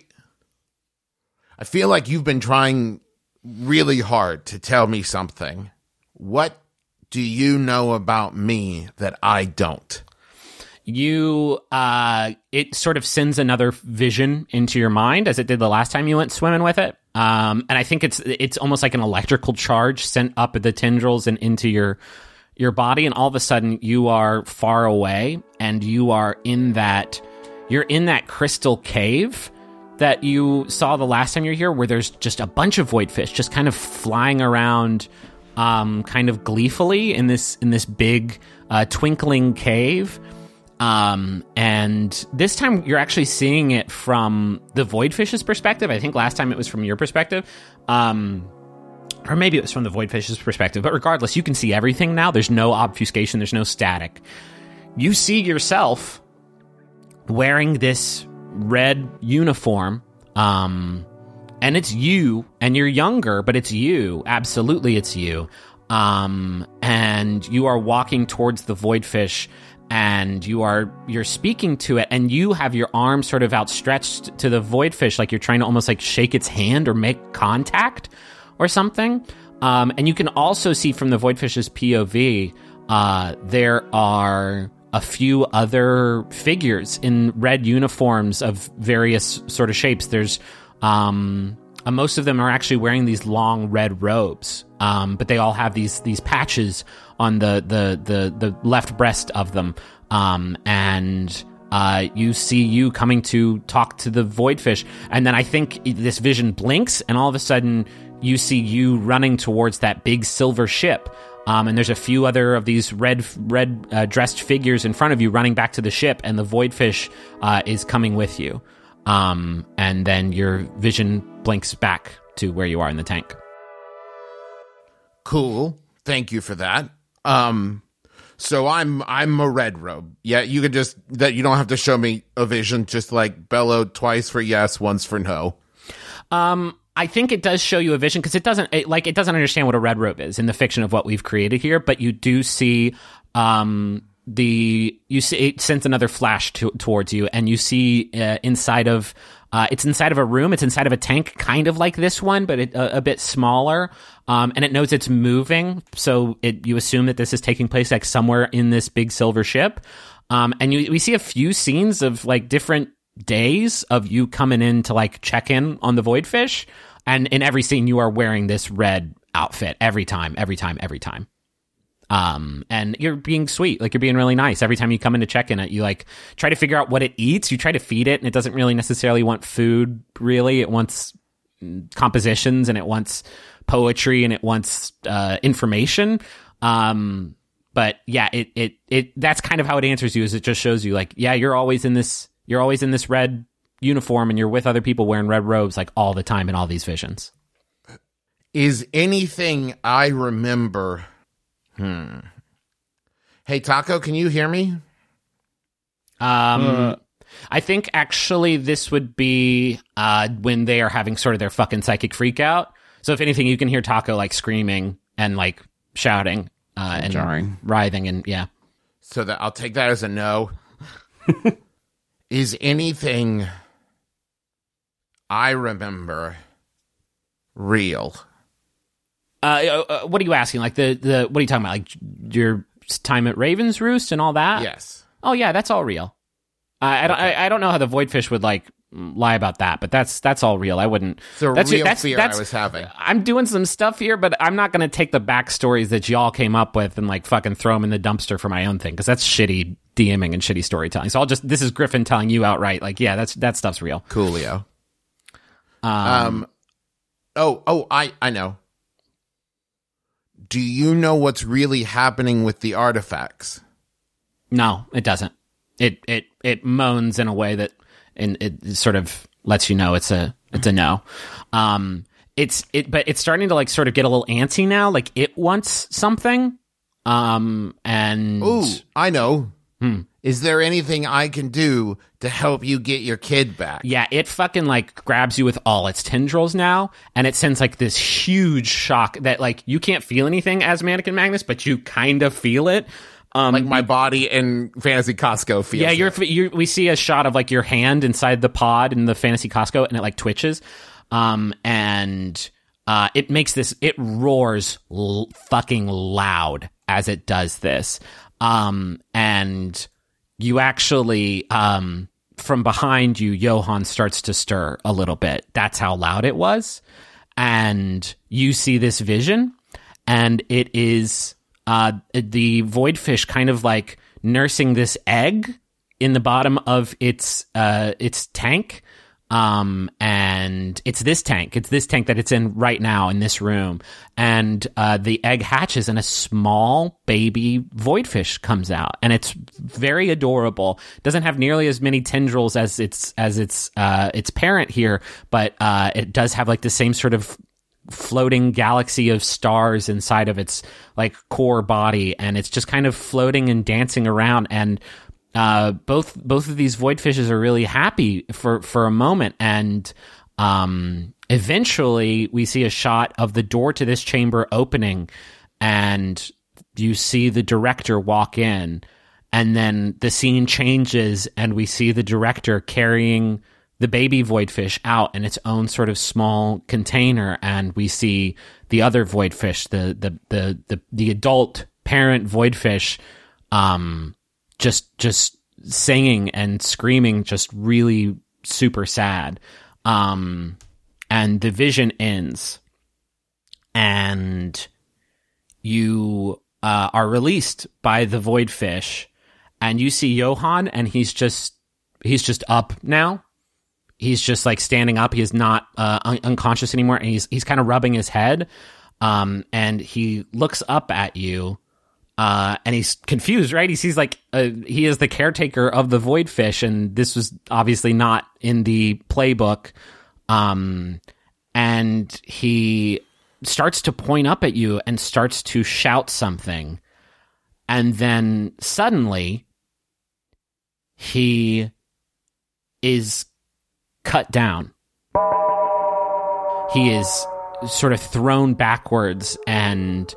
I feel like you've been trying really hard to tell me something. What do you know about me that I don't? you uh it sort of sends another vision into your mind as it did the last time you went swimming with it um and i think it's it's almost like an electrical charge sent up the tendrils and into your your body and all of a sudden you are far away and you are in that you're in that crystal cave that you saw the last time you're here where there's just a bunch of void fish just kind of flying around um kind of gleefully in this in this big uh, twinkling cave um, and this time you're actually seeing it from the voidfish's perspective. I think last time it was from your perspective. Um, or maybe it was from the voidfish's perspective, but regardless, you can see everything now. There's no obfuscation, there's no static. You see yourself wearing this red uniform, um, and it's you, and you're younger, but it's you. Absolutely, it's you. Um, and you are walking towards the voidfish and you are you're speaking to it and you have your arm sort of outstretched to the voidfish like you're trying to almost like shake its hand or make contact or something um, and you can also see from the voidfish's pov uh, there are a few other figures in red uniforms of various sort of shapes there's um, uh, most of them are actually wearing these long red robes, um, but they all have these these patches on the the the, the left breast of them, um, and uh, you see you coming to talk to the voidfish, and then I think this vision blinks, and all of a sudden you see you running towards that big silver ship. Um, and there's a few other of these red red uh, dressed figures in front of you running back to the ship, and the voidfish uh, is coming with you. Um, and then your vision blinks back to where you are in the tank. Cool. Thank you for that. Um, so I'm I'm a red robe. Yeah, you can just that you don't have to show me a vision. Just like bellow twice for yes, once for no. Um, I think it does show you a vision because it doesn't it, like it doesn't understand what a red robe is in the fiction of what we've created here, but you do see um the you see it sends another flash to, towards you and you see uh, inside of uh, it's inside of a room it's inside of a tank kind of like this one but it, a, a bit smaller um, and it knows it's moving so it, you assume that this is taking place like somewhere in this big silver ship. Um, and you, we see a few scenes of like different days of you coming in to like check in on the voidfish and in every scene you are wearing this red outfit every time every time every time um, and you're being sweet, like you're being really nice. Every time you come in to check in it, you like try to figure out what it eats. You try to feed it, and it doesn't really necessarily want food. Really, it wants compositions, and it wants poetry, and it wants uh, information. Um, but yeah, it it it that's kind of how it answers you. Is it just shows you like, yeah, you're always in this, you're always in this red uniform, and you're with other people wearing red robes like all the time in all these visions. Is anything I remember Hmm. Hey, Taako, can you hear me? Um, uh, I think actually this would be uh, when they are having sort of their fucking psychic freak out. So if anything, you can hear Taako like screaming and like shouting uh, and jarring, writhing, and yeah. So that I'll take that as a no. Is anything I remember real? Uh, uh, uh, what are you asking? Like the the what are you talking about? Like your time at Raven's Roost and all that? Yes. Oh yeah, that's all real. I I, don't, I, I don't know how the Voidfish would like lie about that, but that's that's all real. I wouldn't. It's a that's real that's, fear that's, I was having. I'm doing some stuff here, but I'm not going to take the backstories that y'all came up with and like fucking throw them in the dumpster for my own thing because that's shitty DMing and shitty storytelling. So I'll just this is Griffin telling you outright, like, yeah, that's that stuff's real. Coolio. Um, Um. Oh. Oh. I. I know. Do you know what's really happening with the artifacts? no, it doesn't. It it it moans in a way that and it sort of lets you know it's a it's a no. Um, it's it, but it's starting to like sort of get a little antsy now. Like it wants something. Um, and Ooh, I know. Hmm. Is there anything I can do to help you get your kid back? Yeah, it fucking like grabs you with all its tendrils now, and it sends like this huge shock that like you can't feel anything as Mannequin Magnus, but you kind of feel it. Um, Like my body in Fantasy Costco feels. yeah, you're, it. you we see a shot of like your hand inside the pod in the Fantasy Costco, and it like twitches. Um, and uh, it makes this it roars l- fucking loud as it does this um, and you actually um, from behind you johann starts to stir a little bit. That's how loud it was. And you see this vision and it is uh, the void fish kind of like nursing this egg in the bottom of its uh, its tank um, and it's this tank. It's this tank that it's in right now in this room. And uh, the egg hatches, and a small baby void fish comes out, and it's very adorable. Doesn't have nearly as many tendrils as its as its uh, its parent here, but uh, it does have like the same sort of floating galaxy of stars inside of its like core body, and it's just kind of floating and dancing around and uh, both both of these void fishes are really happy for for a moment, and um, eventually we see a shot of the door to this chamber opening, and you see the director walk in, and then the scene changes, and we see the director carrying the baby void fish out in its own sort of small container, and we see the other void fish, the the the the, the adult parent void fish. Um, just just singing and screaming just really super sad. Um and the vision ends. And you uh, are released by the void fish and you see johann and he's just he's just up now. He's just like standing up. He is not uh, un- unconscious anymore and he's he's kind of rubbing his head. Um and he looks up at you uh, and he's confused, right? He sees like uh, he is the caretaker of the void fish, and this was obviously not in the playbook. Um, and he starts to point up at you and starts to shout something, and then suddenly he is cut down. He is sort of thrown backwards and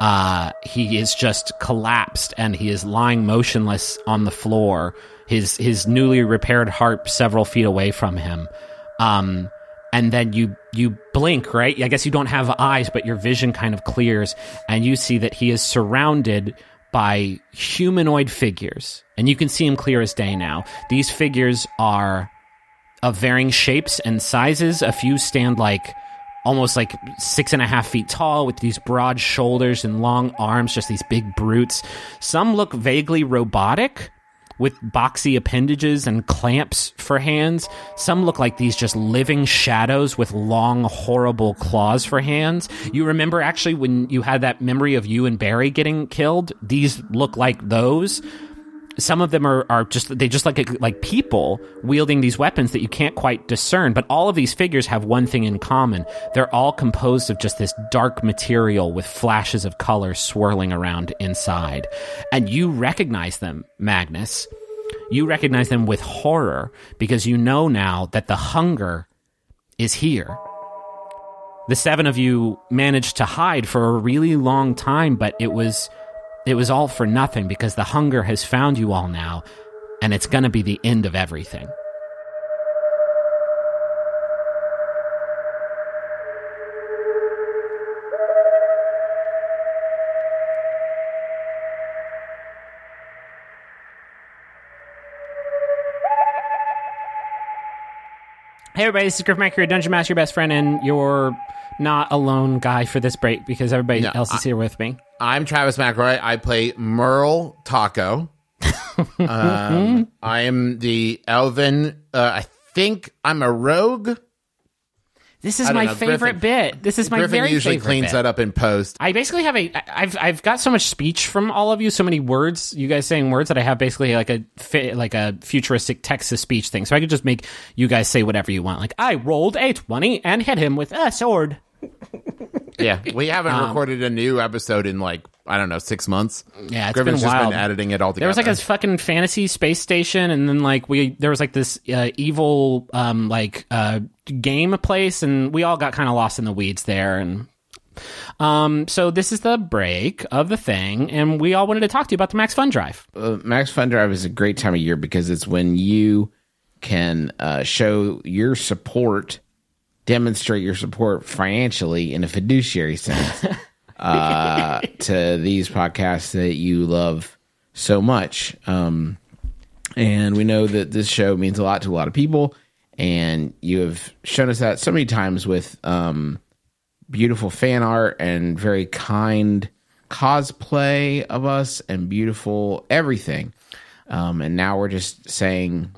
uh, he is just collapsed and he is lying motionless on the floor. His his newly repaired harp several feet away from him. Um, and then you you blink, right? I guess you don't have eyes, but your vision kind of clears, and you see that he is surrounded by humanoid figures, and you can see him clear as day now. These figures are of varying shapes and sizes. A few stand like almost like six and a half feet tall with these broad shoulders and long arms, just these big brutes. Some look vaguely robotic with boxy appendages and clamps for hands. Some look like these just living shadows with long, horrible claws for hands. You remember actually when you had that memory of you and Barry getting killed? These look like those some of them are, are just they just like like people wielding these weapons that you can't quite discern but all of these figures have one thing in common. They're all composed of just this dark material with flashes of color swirling around inside. And you recognize them magnus. You recognize them with horror because you know now that the hunger is here. The seven of you managed to hide for a really long time but it was it was all for nothing because the hunger has found you all now, and it's going to be the end of everything. Hey everybody, this is Griffin McElroy, Dungeon Master, your best friend, and your not alone guy for this break because everybody No, else is here with me. I'm Travis McElroy. I play Merle Taako. um, I am the Elven. Uh, I think I'm a rogue. This is my know, favorite Griffin- bit. This is my Griffin very usually favorite cleans bit. that up in post. I basically have a. I've I've got so much speech from all of you, so many words, you guys saying words that I have basically like a fi- like a futuristic text to speech thing. So I could just make you guys say whatever you want. Like I rolled a twenty and hit him with a sword. Yeah, we haven't Um, recorded a new episode in like I don't know six months. Yeah, it's Griffin's been just wild. been editing it all together. There was like a fucking fantasy space station, and then like we there was like this uh, evil um like uh game place, and we all got kind of lost in the weeds there, and. Um, so this is the break of the thing, and we all wanted to talk to you about the Max Fun Drive. uh, Max Fun Drive is a great time of year because it's when you can uh, show your support demonstrate your support financially in a fiduciary sense uh, to these podcasts that you love so much. Um, and we know that this show means a lot to a lot of people, and you have shown us that so many times with um, beautiful fan art and very kind cosplay of us and beautiful everything. Um, and now we're just saying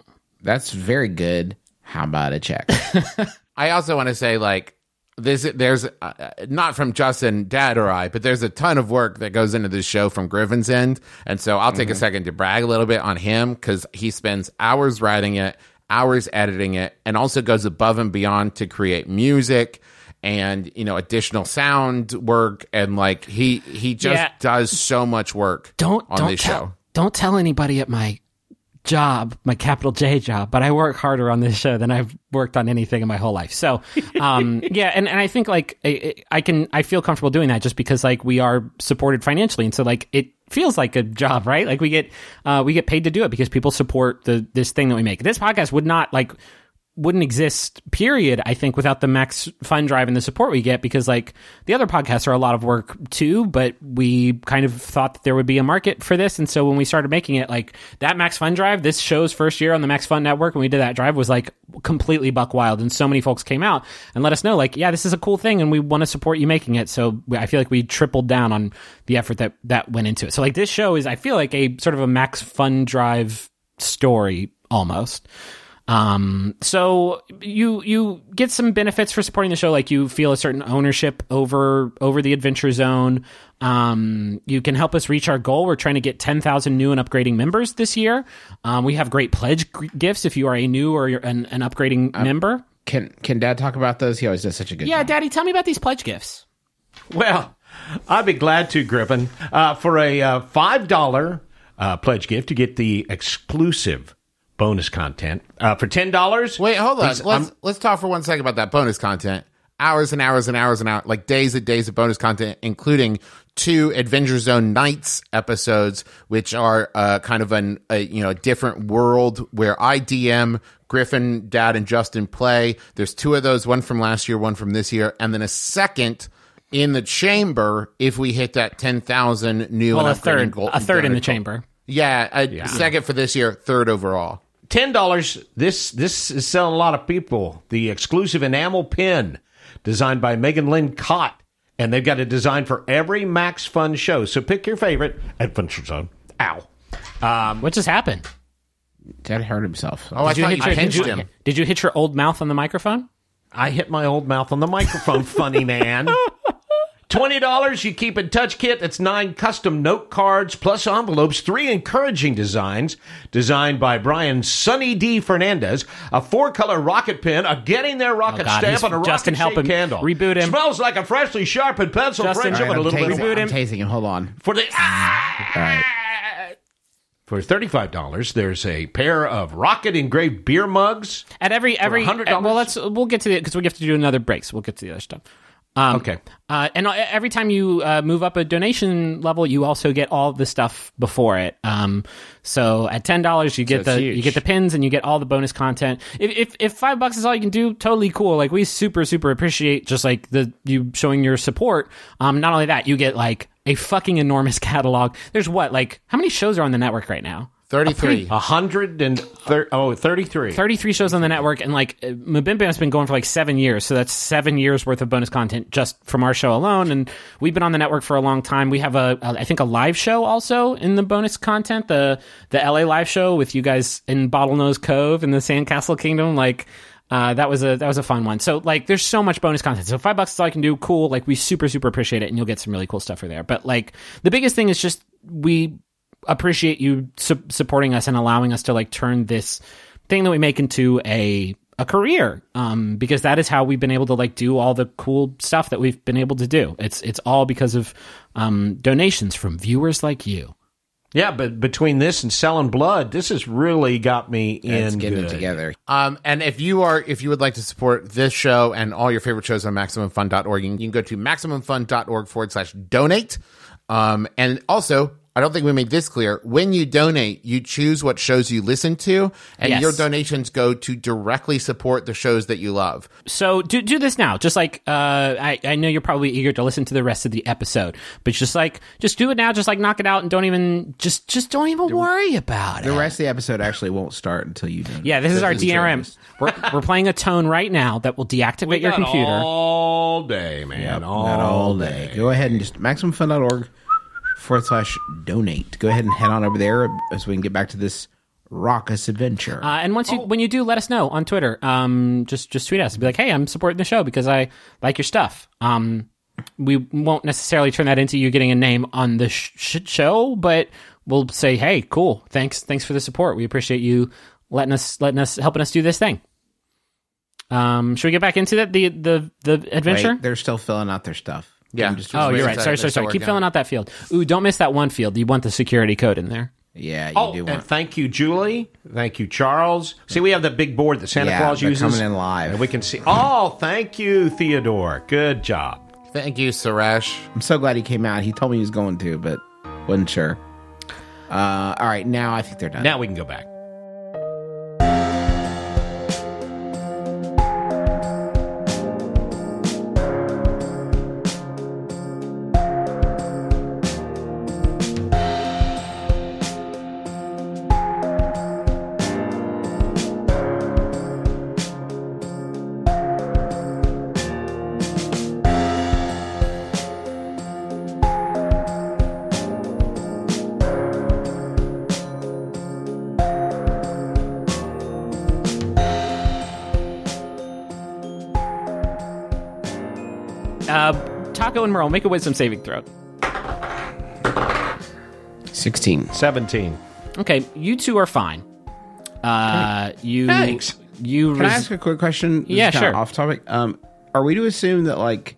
that's very good. How about a check? I also want to say, like, this, there's uh, not from Justin, Dad, or I, but there's a ton of work that goes into this show from Griffin's end. And so I'll take a second to brag a little bit on him because he spends hours writing it, hours editing it, and also goes above and beyond to create music and you know additional sound work and like he he just Yeah. does so much work don't on don't this tell, show Don't tell anybody at my job, my capital J job, but I work harder on this show than I've worked on anything in my whole life. So, um, yeah, and, and I think like I, I can I feel comfortable doing that just because like we are supported financially, and so like it feels like a job, right? Like we get uh, we get paid to do it because people support the this thing that we make. This podcast would not like wouldn't exist period i think without the max fun drive and the support we get because like the other podcasts are a lot of work too but we kind of thought that there would be a market for this. And so when we started making it like that max fun drive this show's first year on the max fun network when we did that drive was like completely buck wild. And so many folks came out and let us know like yeah this is a cool thing and we want to support you making it. So i feel like we tripled down on the effort that that went into it. So like this show is i feel like a sort of a max fun drive story almost um, so you you get some benefits for supporting the show, like you feel a certain ownership over over the Adventure Zone. Um, you can help us reach our goal. We're trying to get ten thousand new and upgrading members this year. Um, we have great pledge g- gifts if you are a new or an, an upgrading member. can can Dad talk about those? He always does such a good Yeah, job. Daddy, tell me about these pledge gifts. Well, I'd be glad to, Griffin, uh, for a uh, five dollar uh, pledge gift to get the exclusive bonus content. Uh, for ten dollars, Wait, hold on. These- Let's I'm- let's talk for one second about that bonus content. Hours and hours and hours and hours, like days and days of bonus content, including two Adventure Zone Nights episodes, which are uh, kind of an a, you know a different world where I DM Griffin, Dad, and Justin play. There's two of those, one from last year, one from this year, and then a second in the chamber if we hit that ten thousand new. Well, and a third, goal- a third in the goal. chamber. Yeah, a second for this year, third overall. Ten dollars. This this is selling a lot of people. The exclusive enamel pin, designed by Megan Lynn Kott, and they've got a design for every Max Fun show. So pick your favorite Adventure Zone. Ow. Um, what just happened? Dad hurt himself. Oh, I you, thought hit you your, did, pinched you, him. did you hit your old mouth on the microphone? I hit my old mouth on the microphone, funny man. Twenty dollars, you keep in touch kit. That's nine custom note cards plus envelopes, three encouraging designs designed by Brian Sunny D. Fernandez, a four color rocket pen, a getting there rocket Oh, God, stamp, he's- and a Justin, rocket help him. candle. Reboot him. Smells like a freshly sharpened pencil, Justin, and a I'm little bit of Reboot I'm him. tasing him. Hold on. for the. For thirty-five dollars, there's a pair of rocket engraved beer mugs. At every every $100? uh, well, let's we'll get to the because we have to do another break, so we'll get to the other stuff. Um, Okay. Uh, and uh, every time you uh, move up a donation level, you also get all the stuff before it. Um, so at ten dollars, you get it's the huge. you get the pins and you get all the bonus content. If, if if five bucks is all you can do, totally cool. Like we super super appreciate just like the you showing your support. Um, not only that, you get like a fucking enormous catalog. There's what like how many shows are on the network right now? 33. A hundred and thir- oh, 33. 33 shows on the network and like uh, MBMBaM's been going for like seven years so that's seven years worth of bonus content just from our show alone and we've been on the network for a long time we have a, a I think a live show also in the bonus content the the LA live show with you guys in Bottlenose Cove in the Sandcastle Kingdom like uh, that was a that was a fun one. So like, there's so much bonus content. So five bucks is all I can do. Cool. Like we super super appreciate it, and you'll get some really cool stuff for there. But like, the biggest thing is just we appreciate you su- supporting us and allowing us to like turn this thing that we make into a a career um because that is how we've been able to like do all the cool stuff that we've been able to do it's it's all because of um donations from viewers like you Yeah, but between this and selling blood, this has really got me in get it good. together. Um, and if you are, if you would like to support this show and all your favorite shows on MaximumFun.org, you can go to MaximumFun.org forward slash donate. Um, and also I don't think we made this clear. When you donate, you choose what shows you listen to, and Yes. your donations go to directly support the shows that you love. So do do this now. Just like uh, I I know you're probably eager to listen to the rest of the episode, but just like just do it now. Just like knock it out and don't even just just don't even worry about The it. The rest of the episode actually won't start until you do. Yeah, this is our is DRM. We're, we're playing a tone right now that will deactivate your computer. all day, man. all, Not all day. Go ahead and just maximumfun.org forward slash donate. Go ahead and head on over there as we can get back to this raucous adventure. Uh, and once you when you do, let us know on Twitter. Um, just just tweet us and be like, "Hey, I'm supporting the show because I like your stuff." Um, we won't necessarily turn that into you getting a name on the sh- sh- show, but we'll say, "Hey, cool, thanks, thanks for the support. We appreciate you letting us letting us helping us do this thing." Um, should we get back into that the the the adventure? Wait, they're still filling out their stuff. Yeah. I'm just- oh, you're right. sorry, Sorry, sorry. Keep filling out that field. Ooh, don't miss that one field. You want the security code in there. yeah, you Oh, do and want. thank you, Julie. Thank you, Charles. See, we have the big board that Santa Yeah, Claus they're uses. coming in live. And we can see. Oh, thank you, Theodore. Good job. Thank you, Suresh. I'm so glad he came out. He told me he was going to, but wasn't sure. Uh, all right, now I think they're done. Now we can go back. And Merle, make a wisdom saving throw. 16. 17. Okay, you two are fine. Uh, you Thanks. You Can I res- ask a quick question? This is Yeah, kinda sure. Off topic. Um, are we to assume that like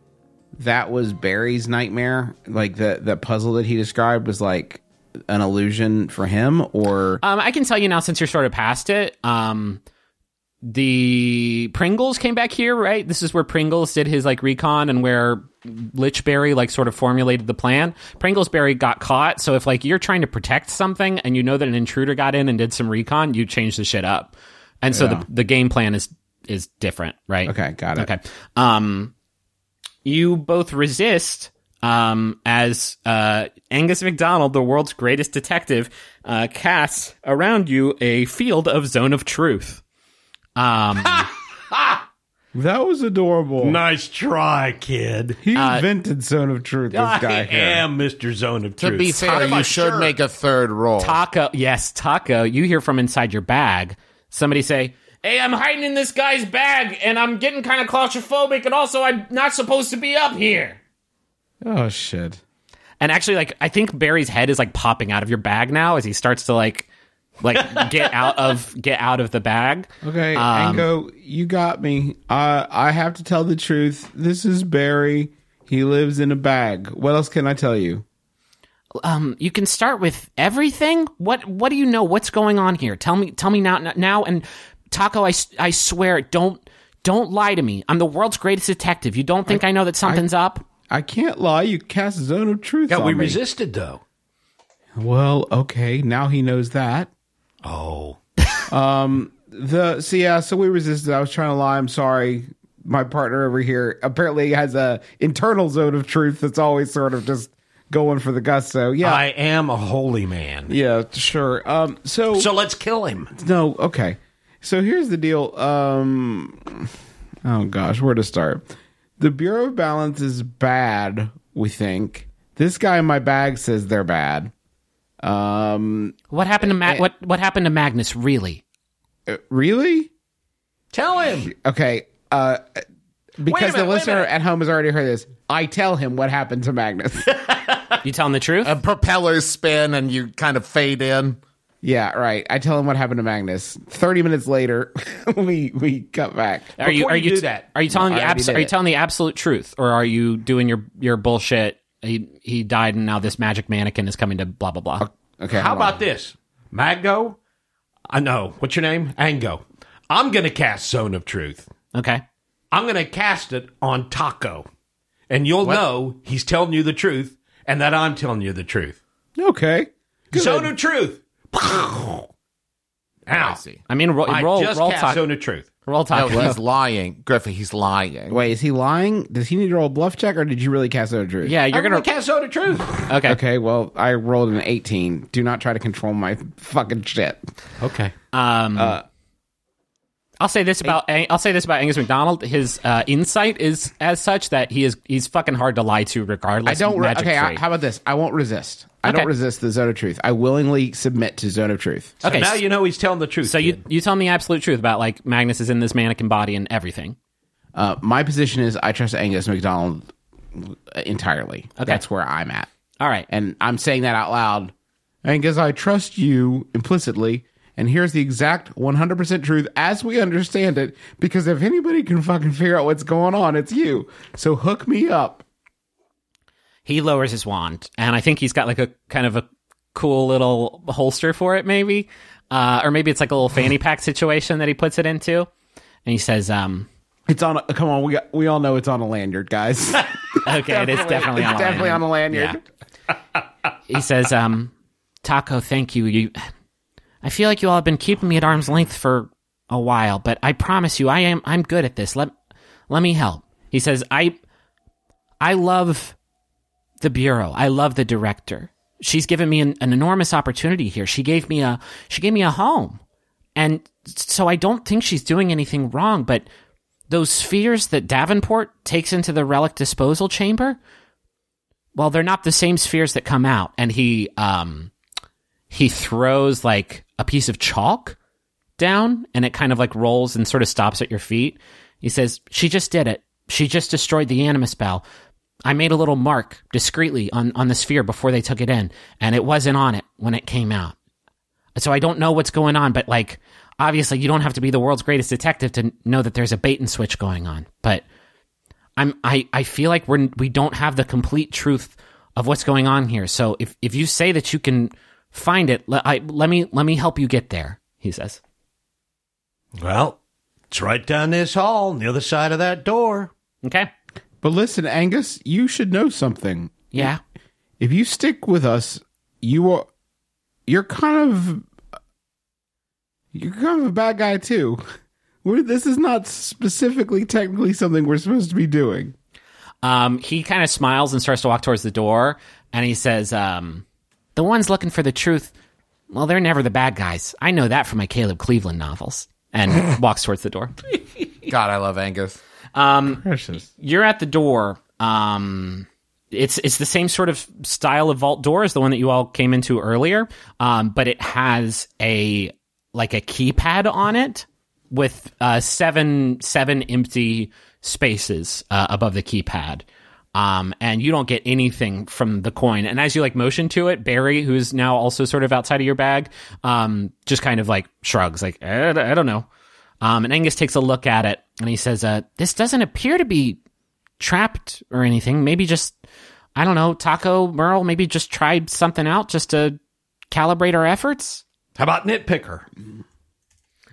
that was Barry's nightmare? Like the the puzzle that he described was like an illusion for him, or Um, I can tell you now since you're sort of past it. Um, the Pringles came back here, right? This is where Pringles did his like recon and where Lichberry like sort of formulated the plan. Pringlesberry got caught, so if like you're trying to protect something and you know that an intruder got in and did some recon, you change the shit up. And so the the game plan is is different, right? Okay, got it. Okay. Um, you both resist um, as uh, Angus McDonald, the world's greatest detective, uh, casts around you a field of zone of truth. Um, that was adorable. Nice try, kid. He uh, invented Zone of Truth. This I guy here. am Mr. Zone of Truth. To be fair, How you should sure? make a third roll. Taako, yes, Taako. You hear from inside your bag somebody say, "Hey, I'm hiding in this guy's bag, and I'm getting kind of claustrophobic, and also I'm not supposed to be up here." Oh shit. And actually, like I think Barry's head is like popping out of your bag now as he starts to like, like get out of get out of the bag. Okay, Um, Ango, you got me. I I have to tell the truth. This is Barry. He lives in a bag. What else can I tell you? um you can start with everything what what do you know what's going on here tell me tell me now now and Taako I I swear don't don't lie to me i'm the world's greatest detective you don't think i, know that something's up I can't lie. You cast Zone of Truth Yeah, on we me. resisted, though. Well, okay. Now he knows that. Oh. um. The so yeah, so we resisted. I was trying to lie. I'm sorry. My partner over here apparently has a internal zone of truth that's always sort of just going for the gusto. Yeah, I am a holy man. yeah, sure. Um, so, So let's kill him. no, okay. So here's the deal. Um, oh gosh, where to start? The Bureau of Balance is bad. We think this guy in my bag says they're bad. Um, what happened to Ma- what what happened to magnus really uh, really? Tell him. Okay. Uh, because minute, the listener at home has already heard this, I tell him what happened to Magnus. you telling the truth A propellers spin and you kind of fade in. yeah, right. I tell him what happened to Magnus. Thirty minutes later, we we cut back. are you are you you do t- that- are you telling the abs- are you telling the absolute truth or are you doing your your bullshit he he died and now this magic mannequin is coming to blah blah blah Okay. How about on. this? Mago? I know. What's your name? Ango. I'm going to cast Zone of Truth. okay I'm going to cast it on Taako. And you'll know he's telling you the truth and that I'm telling you the truth. Okay. Zone of truth. I see. I mean, roll, I roll, just roll cast talk. zone of truth. Roll No, he's lying. Griffin, he's lying. Wait, is he lying? Does he need to roll a bluff check, or did you really cast out a truth? yeah, you're I'm gonna. gonna cast zone of truth. Okay. Okay, well, I rolled an 18. Do not try to control my fucking shit. Okay. Um, I'll say this about I'll say this about Angus McDonald. His uh, insight is as such that he is he's fucking hard to lie to, regardless. I don't. Re- magic okay, I, how about this? I won't resist. I Okay. don't resist the zone of truth. I willingly submit to zone of truth. So Okay, now you know he's telling the truth. so you kid. you tell me the absolute truth about like Magnus is in this mannequin body and everything. Uh, my position is I trust Angus McDonald entirely. Okay. That's where I'm at. All right. And I'm saying that out loud. Angus, I trust you implicitly. And here's the exact 100% truth as we understand it. Because if anybody can fucking figure out what's going on, it's you. So hook me up. He lowers his wand, and I think he's got like a kind of a cool little holster for it, maybe, uh, or maybe it's like a little fanny pack situation that he puts it into. And he says, um, It's on. A, come on, we got, we all know it's on a lanyard, guys. "Okay, it is definitely it's on a definitely on lanyard. a lanyard. Yeah. he says, um, Taako, thank you. You, I feel like you all have been keeping me at arm's length for a while, but I promise you, I am, I'm good at this. Let, let me help. He says, I, I love the bureau. I love the director. She's given me an, an enormous opportunity here. She gave me a, she gave me a home. And so I don't think she's doing anything wrong, but those spheres that Davenport takes into the relic disposal chamber, well, they're not the same spheres that come out. And he um he throws like a piece of chalk down and it kind of like rolls and sort of stops at your feet. He says, She just did it. She just destroyed the animus bell. I made a little mark discreetly on, on the sphere before they took it in, and it wasn't on it when it came out. So I don't know what's going on, but like obviously you don't have to be the world's greatest detective to know that there's a bait and switch going on. But I'm I, I feel like we're we don't have the complete truth of what's going on here. So if if you say that you can find it, let, I, let me let me help you get there. He says. well, it's right down this hall, on the other side of that door. Okay. But listen, Angus, you should know something. Yeah. If you stick with us, you are you're kind of you're kind of a bad guy too. We're, this is not specifically technically something we're supposed to be doing. Um, he kind of smiles and starts to walk towards the door, and he says, um, "The ones looking for the truth, well, they're never the bad guys. I know that from my Caleb Cleveland novels." And walks towards the door. God, I love Angus. Um, Precious. you're at the door. Um, it's it's the same sort of style of vault door as the one that you all came into earlier, um, but it has a like a keypad on it with uh, seven seven empty spaces uh, above the keypad. Um, and you don't get anything from the coin. And as you like motion to it, Barry, who's now also sort of outside of your bag, um, just kind of like shrugs, like I, I don't know. Um, and Angus takes a look at it and he says, uh, "This doesn't appear to be trapped or anything. Maybe just, I don't know, Taako Merle. Maybe just tried something out just to calibrate our efforts." How about nitpicker?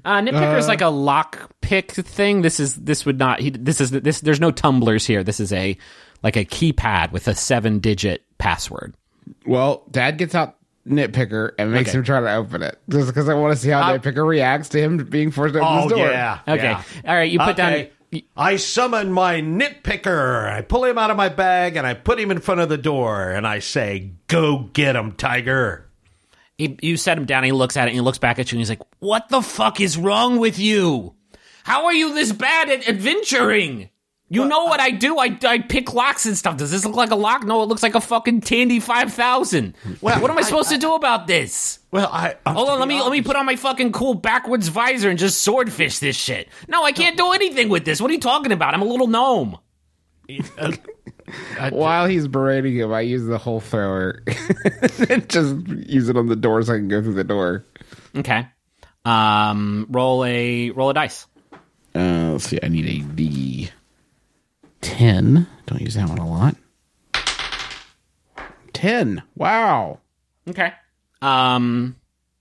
Uh, nitpicker is like a lock pick thing. This is this would not. He, this is this. There's no tumblers here. This is a like a keypad with a seven digit password. Well, Dad gets out Nitpicker and makes him try to open it just because I want to see how Nitpicker reacts to him being forced to open Oh his door. yeah. Okay, yeah. all right. You put Okay. down. I summon my nitpicker. I pull him out of my bag and I put him in front of the door and I say, "Go get him, Tiger." He, you set him down. And he looks at it and he looks back at you and he's like, "What the fuck is wrong with you? How are you this bad at adventuring? You know what I do? I, I pick locks and stuff. Does this look like a lock? No, it looks like a fucking Tandy five thousand. Well, what am I, I- supposed to do about this? Well, I uh, Hold on, let me let me put on my fucking cool backwards visor and just swordfish this shit. No, I can't do anything with this. What are you talking about? I'm a little gnome. While he's berating him, I use the hole thrower and just use it on the door so I can go through the door. Okay. Um, roll a roll a dice. Uh, let's see. I need a D ten. Don't use that one a lot. Ten. Wow. Okay. Um,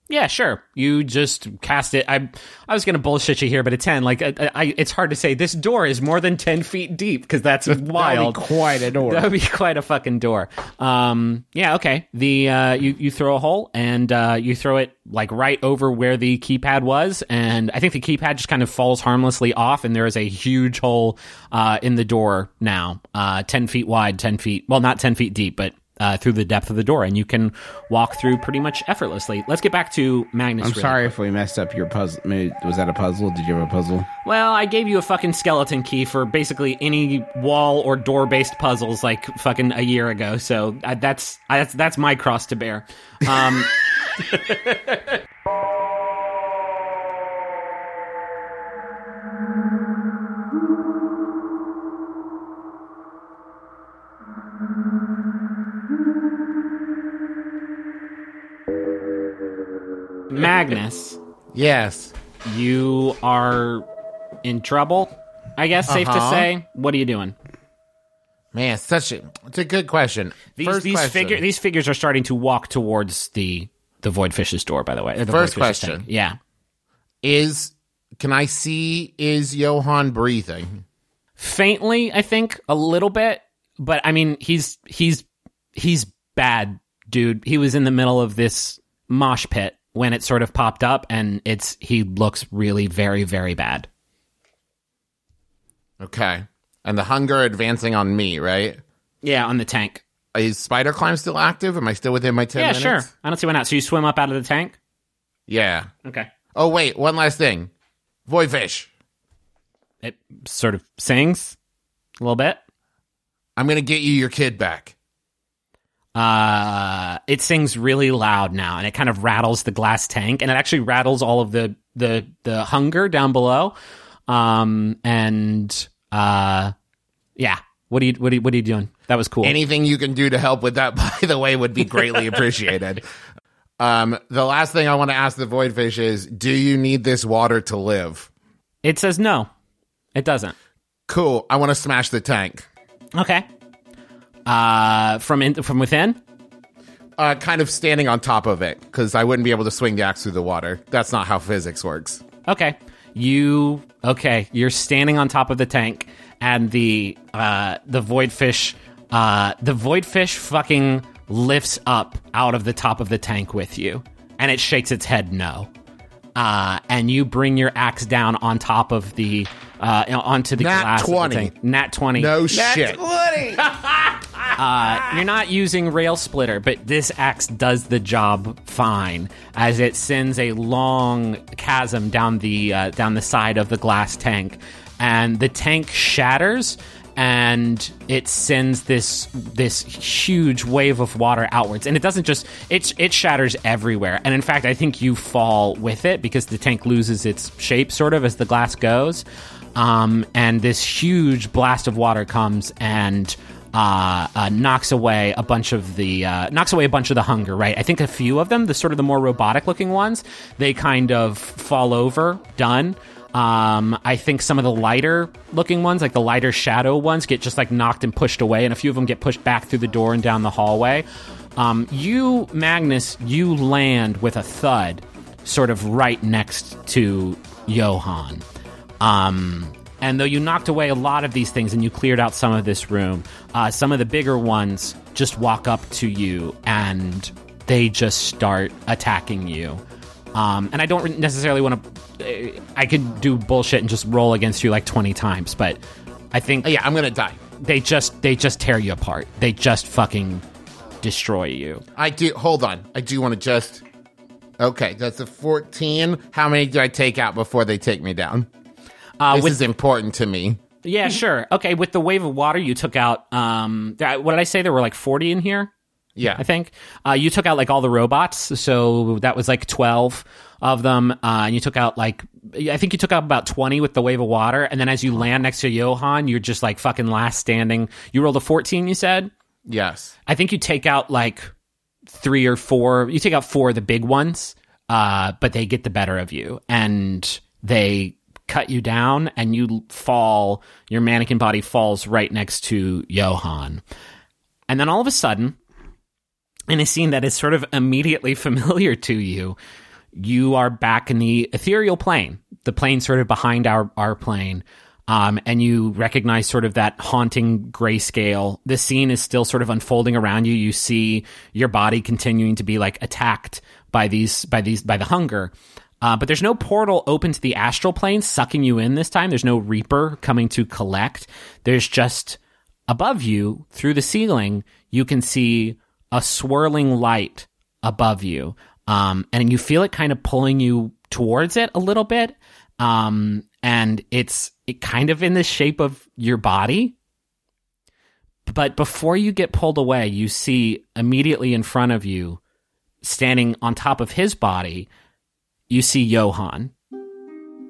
Yeah, sure. You just cast it. I I was gonna bullshit you here, but a ten. Like, I, I, it's hard to say. This door is more than ten feet deep because that's wild. That'd be quite a door. That would be quite a fucking door. Um, yeah, okay. The uh, you you throw a hole and uh, you throw it like right over where the keypad was, and I think the keypad just kind of falls harmlessly off, and there is a huge hole uh, in the door now, uh, ten feet wide, ten feet. Well, not ten feet deep, but. Uh, through the depth of the door, and you can walk through pretty much effortlessly. Let's get back to Magnus. I'm really sorry quick. if we messed up your puzzle. Was that a puzzle? Did you have a puzzle? Well, I gave you a fucking skeleton key for basically any wall or door based puzzles like fucking a year ago. So uh, that's I, that's that's my cross to bear. Um, Magnus, Yes. you are in trouble. I guess safe to Uh-huh. say. What are you doing? Man, such a it's a good question. These First these question. figure these figures are starting to walk towards the the void fish's door. By the way, The First question. Yeah, is can I see is Johann breathing? faintly, I think a little bit, but I mean he's he's he's bad, dude. He was in the middle of this mosh pit when it sort of popped up, and it's he looks really very very bad. Okay. And the hunger advancing on me, right? Yeah, on the tank. Is spider climb still active? Am I still within my ten yeah, minutes? sure. I don't see why not. So you swim up out of the tank. Yeah. Okay. Oh wait, one last thing. Void fish. It sort of sings a little bit. I'm gonna get you your kid back. Uh it sings really loud now and it kind of rattles the glass tank and it actually rattles all of the the the hunger down below um and uh yeah what are you what are you, what are you doing that was cool Anything you can do to help with that, by the way, would be greatly appreciated. Um, the last thing I want to ask the void fish is, do you need this water to live? it says no it doesn't Cool. I want to smash the tank. okay uh from in from within Uh, kind of standing on top of it because I wouldn't be able to swing the axe through the water. That's not how physics works. Okay. You okay, you're standing on top of the tank and the uh the void fish uh the void fish fucking lifts up out of the top of the tank with you and it shakes its head no. Uh and you bring your axe down on top of the uh onto the Nat glass of the 20. tank. Nat 20. No shit. Uh, you're not using rail splitter, but this axe does the job fine, as it sends a long chasm down the uh, down the side of the glass tank, and the tank shatters, and it sends this this huge wave of water outwards, and it doesn't just it it shatters everywhere, and in fact, I think you fall with it because the tank loses its shape sort of as the glass goes, um, and this huge blast of water comes and uh, uh, knocks away a bunch of the uh, knocks away a bunch of the hunger. Right, I think a few of them, the sort of the more robotic looking ones, they kind of fall over, done. Um, I think some of the lighter looking ones, like the lighter shadow ones, get just like knocked and pushed away, and a few of them get pushed back through the door and down the hallway. Um, you, Magnus, you land with a thud, sort of right next to Johann. Um, and though you knocked away a lot of these things and you cleared out some of this room, uh, some of the bigger ones just walk up to you and they just start attacking you. Um, and I don't necessarily want to. I could do bullshit and just roll against you like twenty times, but I think Yeah, I'm gonna die. they just they just tear you apart. They just fucking destroy you. I do. Hold on. I do want to just. Okay, that's a 14. How many do I take out before they take me down? Uh, This with is important to me. Yeah, sure. Okay, with the wave of water, you took out. Um, what did I say? There were like forty in here. Yeah. I think uh, you took out like all the robots, so that was like twelve of them, uh, and you took out like I think you took out about twenty with the wave of water, and then as you land next to Johann, you're just like fucking last standing. You rolled a fourteen, you said. Yes. I think you take out like three or four. You take out four of the big ones, uh, but they get the better of you, and they cut you down, and you fall. Your mannequin body falls right next to Johann, and then all of a sudden, in a scene that is sort of immediately familiar to you, you are back in the ethereal plane, the plane sort of behind our our plane. Um, and you recognize sort of that haunting grayscale. The scene is still sort of unfolding around you. You see your body continuing to be like attacked by these by these by the hunger. Uh, but there's no portal open to the astral plane sucking you in this time. There's no Reaper coming to collect. There's just above you through the ceiling, you can see a swirling light above you. Um, and you feel it kind of pulling you towards it a little bit. Um, and it's it kind of in the shape of your body. But before you get pulled away, you see immediately in front of you, standing on top of his body, you see Johann.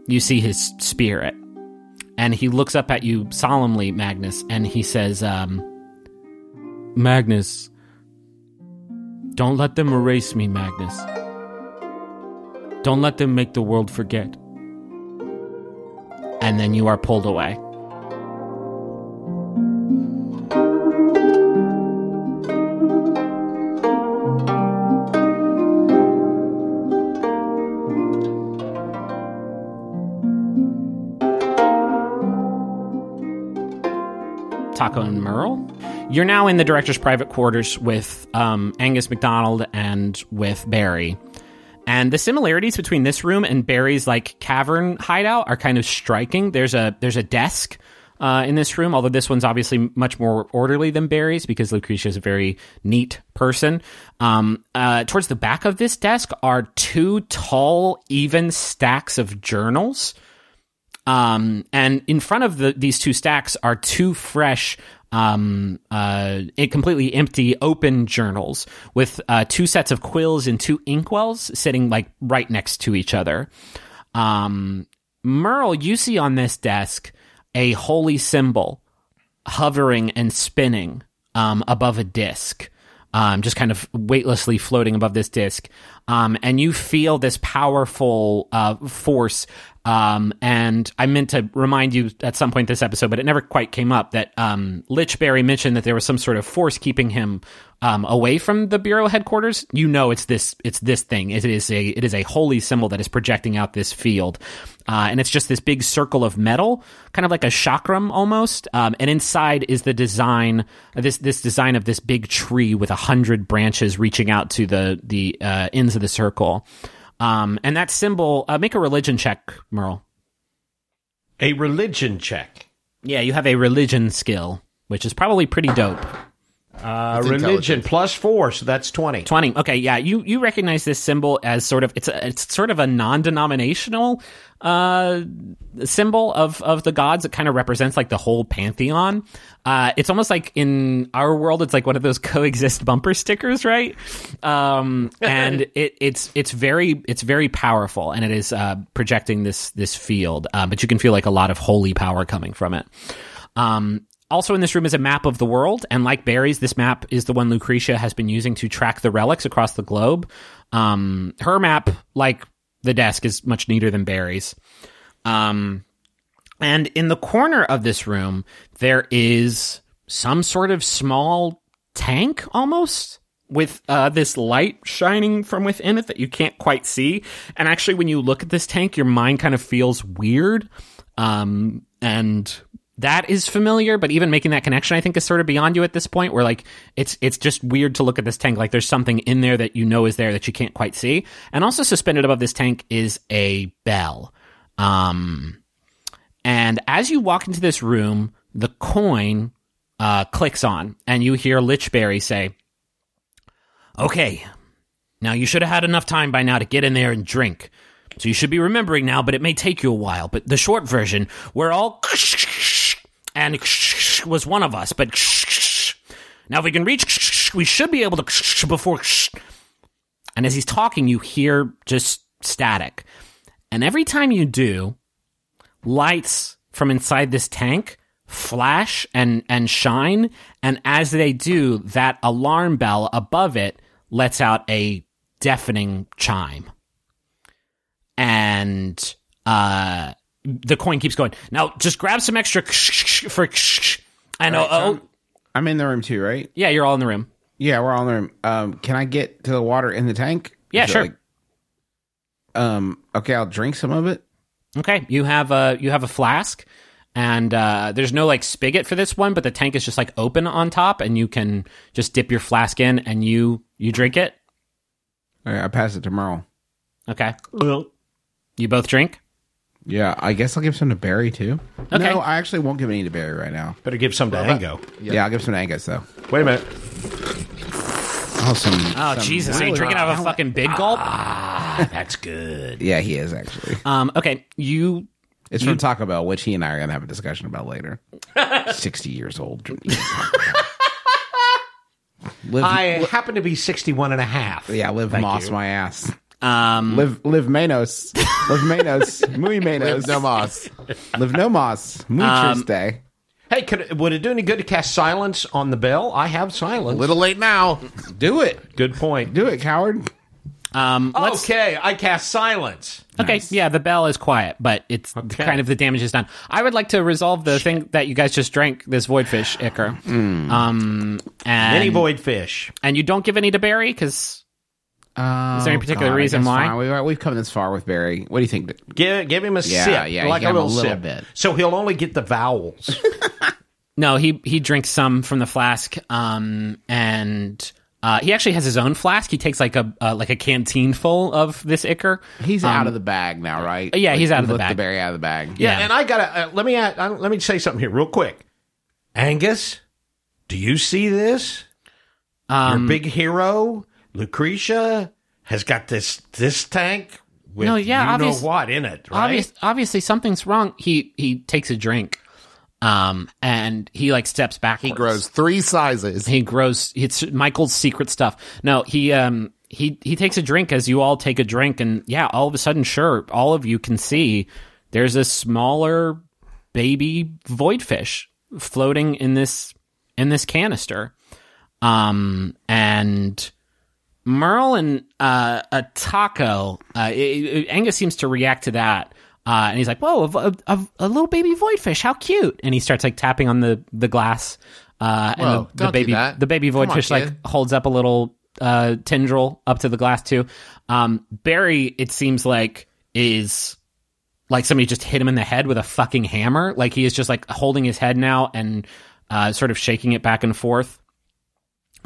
You see his spirit. And he looks up at you solemnly, Magnus, and he says, um, Magnus, don't let them erase me, Magnus. Don't let them make the world forget. And then you are pulled away. Taako and Merle. You're now in the director's private quarters with um, Angus McDonald and with Barry. And the similarities between this room and Barry's like cavern hideout are kind of striking. There's a there's a desk uh, in this room, although this one's obviously much more orderly than Barry's because Lucretia is a very neat person. Um, uh, towards the back of this desk are two tall, even stacks of journals. Um, and in front of the, these two stacks are two fresh, um, uh, it completely empty, open journals with uh, two sets of quills and two inkwells sitting like right next to each other. Um, Merle, you see on this desk a holy symbol hovering and spinning um, above a disc. Um, just kind of weightlessly floating above this disc. Um, and you feel this powerful uh, force um, and I meant to remind you at some point this episode, but it never quite came up that um, Lichberry mentioned that there was some sort of force keeping him um, away from the bureau headquarters. You know, it's this it's this thing. It is a it is a holy symbol that is projecting out this field, uh, and it's just this big circle of metal, kind of like a chakram almost. Um, and inside is the design this this design of this big tree with a hundred branches reaching out to the the uh, ends of the circle. Um, and that symbol, uh, make a religion check, Merle. A religion check. Yeah, you have a religion skill, which is probably pretty dope. Uh, religion plus four, so that's twenty. Twenty. Okay, yeah. You you recognize this symbol as sort of it's a, it's sort of a non-denominational uh, symbol of of the gods. It kind of represents like the whole pantheon. Uh, it's almost like in our world, it's like one of those coexist bumper stickers, right? Um, and it, it's it's very it's very powerful, and it is uh, projecting this this field. Uh, but you can feel like a lot of holy power coming from it. Um, also in this room is a map of the world, and like Barry's, this map is the one Lucretia has been using to track the relics across the globe. Um, her map, like the desk, is much neater than Barry's. Um, and in the corner of this room, there is some sort of small tank almost with uh, this light shining from within it that you can't quite see. And actually, when you look at this tank, your mind kind of feels weird. Um, and that is familiar, but even making that connection, I think, is sort of beyond you at this point. Where like it's it's just weird to look at this tank, like there's something in there that you know is there that you can't quite see. And also suspended above this tank is a bell. Um, and as you walk into this room, the coin uh, clicks on, and you hear Lichberry say, "Okay, now you should have had enough time by now to get in there and drink." So you should be remembering now, but it may take you a while. But the short version, we're all and was one of us, but now if we can reach, we should be able to before. And as he's talking, you hear just static. And every time you do, lights from inside this tank flash and, and shine. And as they do, that alarm bell above it lets out a deafening chime. And, uh, the coin keeps going. Now, just grab some extra for. I know. Right, oh, I'm, I'm in the room too, right? yeah, you're all in the room. Yeah, we're all in the room. Um, can I get to the water in the tank? Yeah, Is sure. like- Um. Okay, I'll drink some of it. Okay, you have a you have a flask, and uh, there's no like spigot for this one, but the tank is just like open on top, and you can just dip your flask in and you you drink it. All right, I pass it to Merle. Okay, you both drink. Yeah, I guess I'll give some to Barry too. Okay. No, I actually won't give any to Barry right now. Better give some to Ango. Yeah, I'll give some to Angus though. Wait a minute. Oh, some. Oh some- Jesus! Are you drinking out of a fucking big gulp? That's good. Yeah, he is actually. Um. Okay, you It's from Taco Bell, which he and I are gonna have a discussion about later. Sixty years old. live, I happen to be 61 and a half. yeah, live Thank moss you. my ass. Um. Live, live Manos. live Manos. Muy Manos. Live no moss. Live no moss. Muy Um, Tuesday. Hey, could, would it do any good to cast silence on the bell? I have silence. A little late now. Do it. Good point. Do it, coward. Um. Let's, Okay, I cast silence. Okay, yeah, the bell is quiet, but it's kind of the damage is done. I would like to resolve the thing that you guys just drank, this voidfish ichor. Um, and Many void fish. and you don't give any to Barry because Uh, Is there any particular reason why? We, we've come this far with Barry. What do you think? Give, give him a Yeah, sip, yeah, like a him a little, little sip. bit. So he'll only get the vowels. no, he he drinks some from the flask. Um, and uh, he actually has his own flask. He takes like a uh, like a canteen full of this ichor. He's out of the bag now, right? Um, yeah, he's out of the bag. the Barry out of the bag. yeah, Yeah. and I gotta uh, let me add, uh, let me say something here real quick. Angus, do you see this? Your Um, big hero, Lucretia, has got this this tank with No, yeah, you obvious- know what in it, right? obvious, obviously something's wrong. He he takes a drink, um, and he like steps back. He grows three sizes. He grows. It's Michael's secret stuff. No, he um he he takes a drink as you all take a drink, and yeah, all of a sudden, sure, all of you can see there's a smaller baby void fish floating in this in this canister, um, and Merle and uh, a Taako. Uh, it- it- Angus seems to react to that. Uh, and he's like, "Whoa, a, a, a little baby void fish! How cute!" And he starts like tapping on the the glass. Uh, and Whoa, the, the do baby the baby void on, fish like holds up a little uh, tendril up to the glass too. Um, Barry, it seems like is like somebody just hit him in the head with a fucking hammer. Like he is just like holding his head now and uh, sort of shaking it back and forth.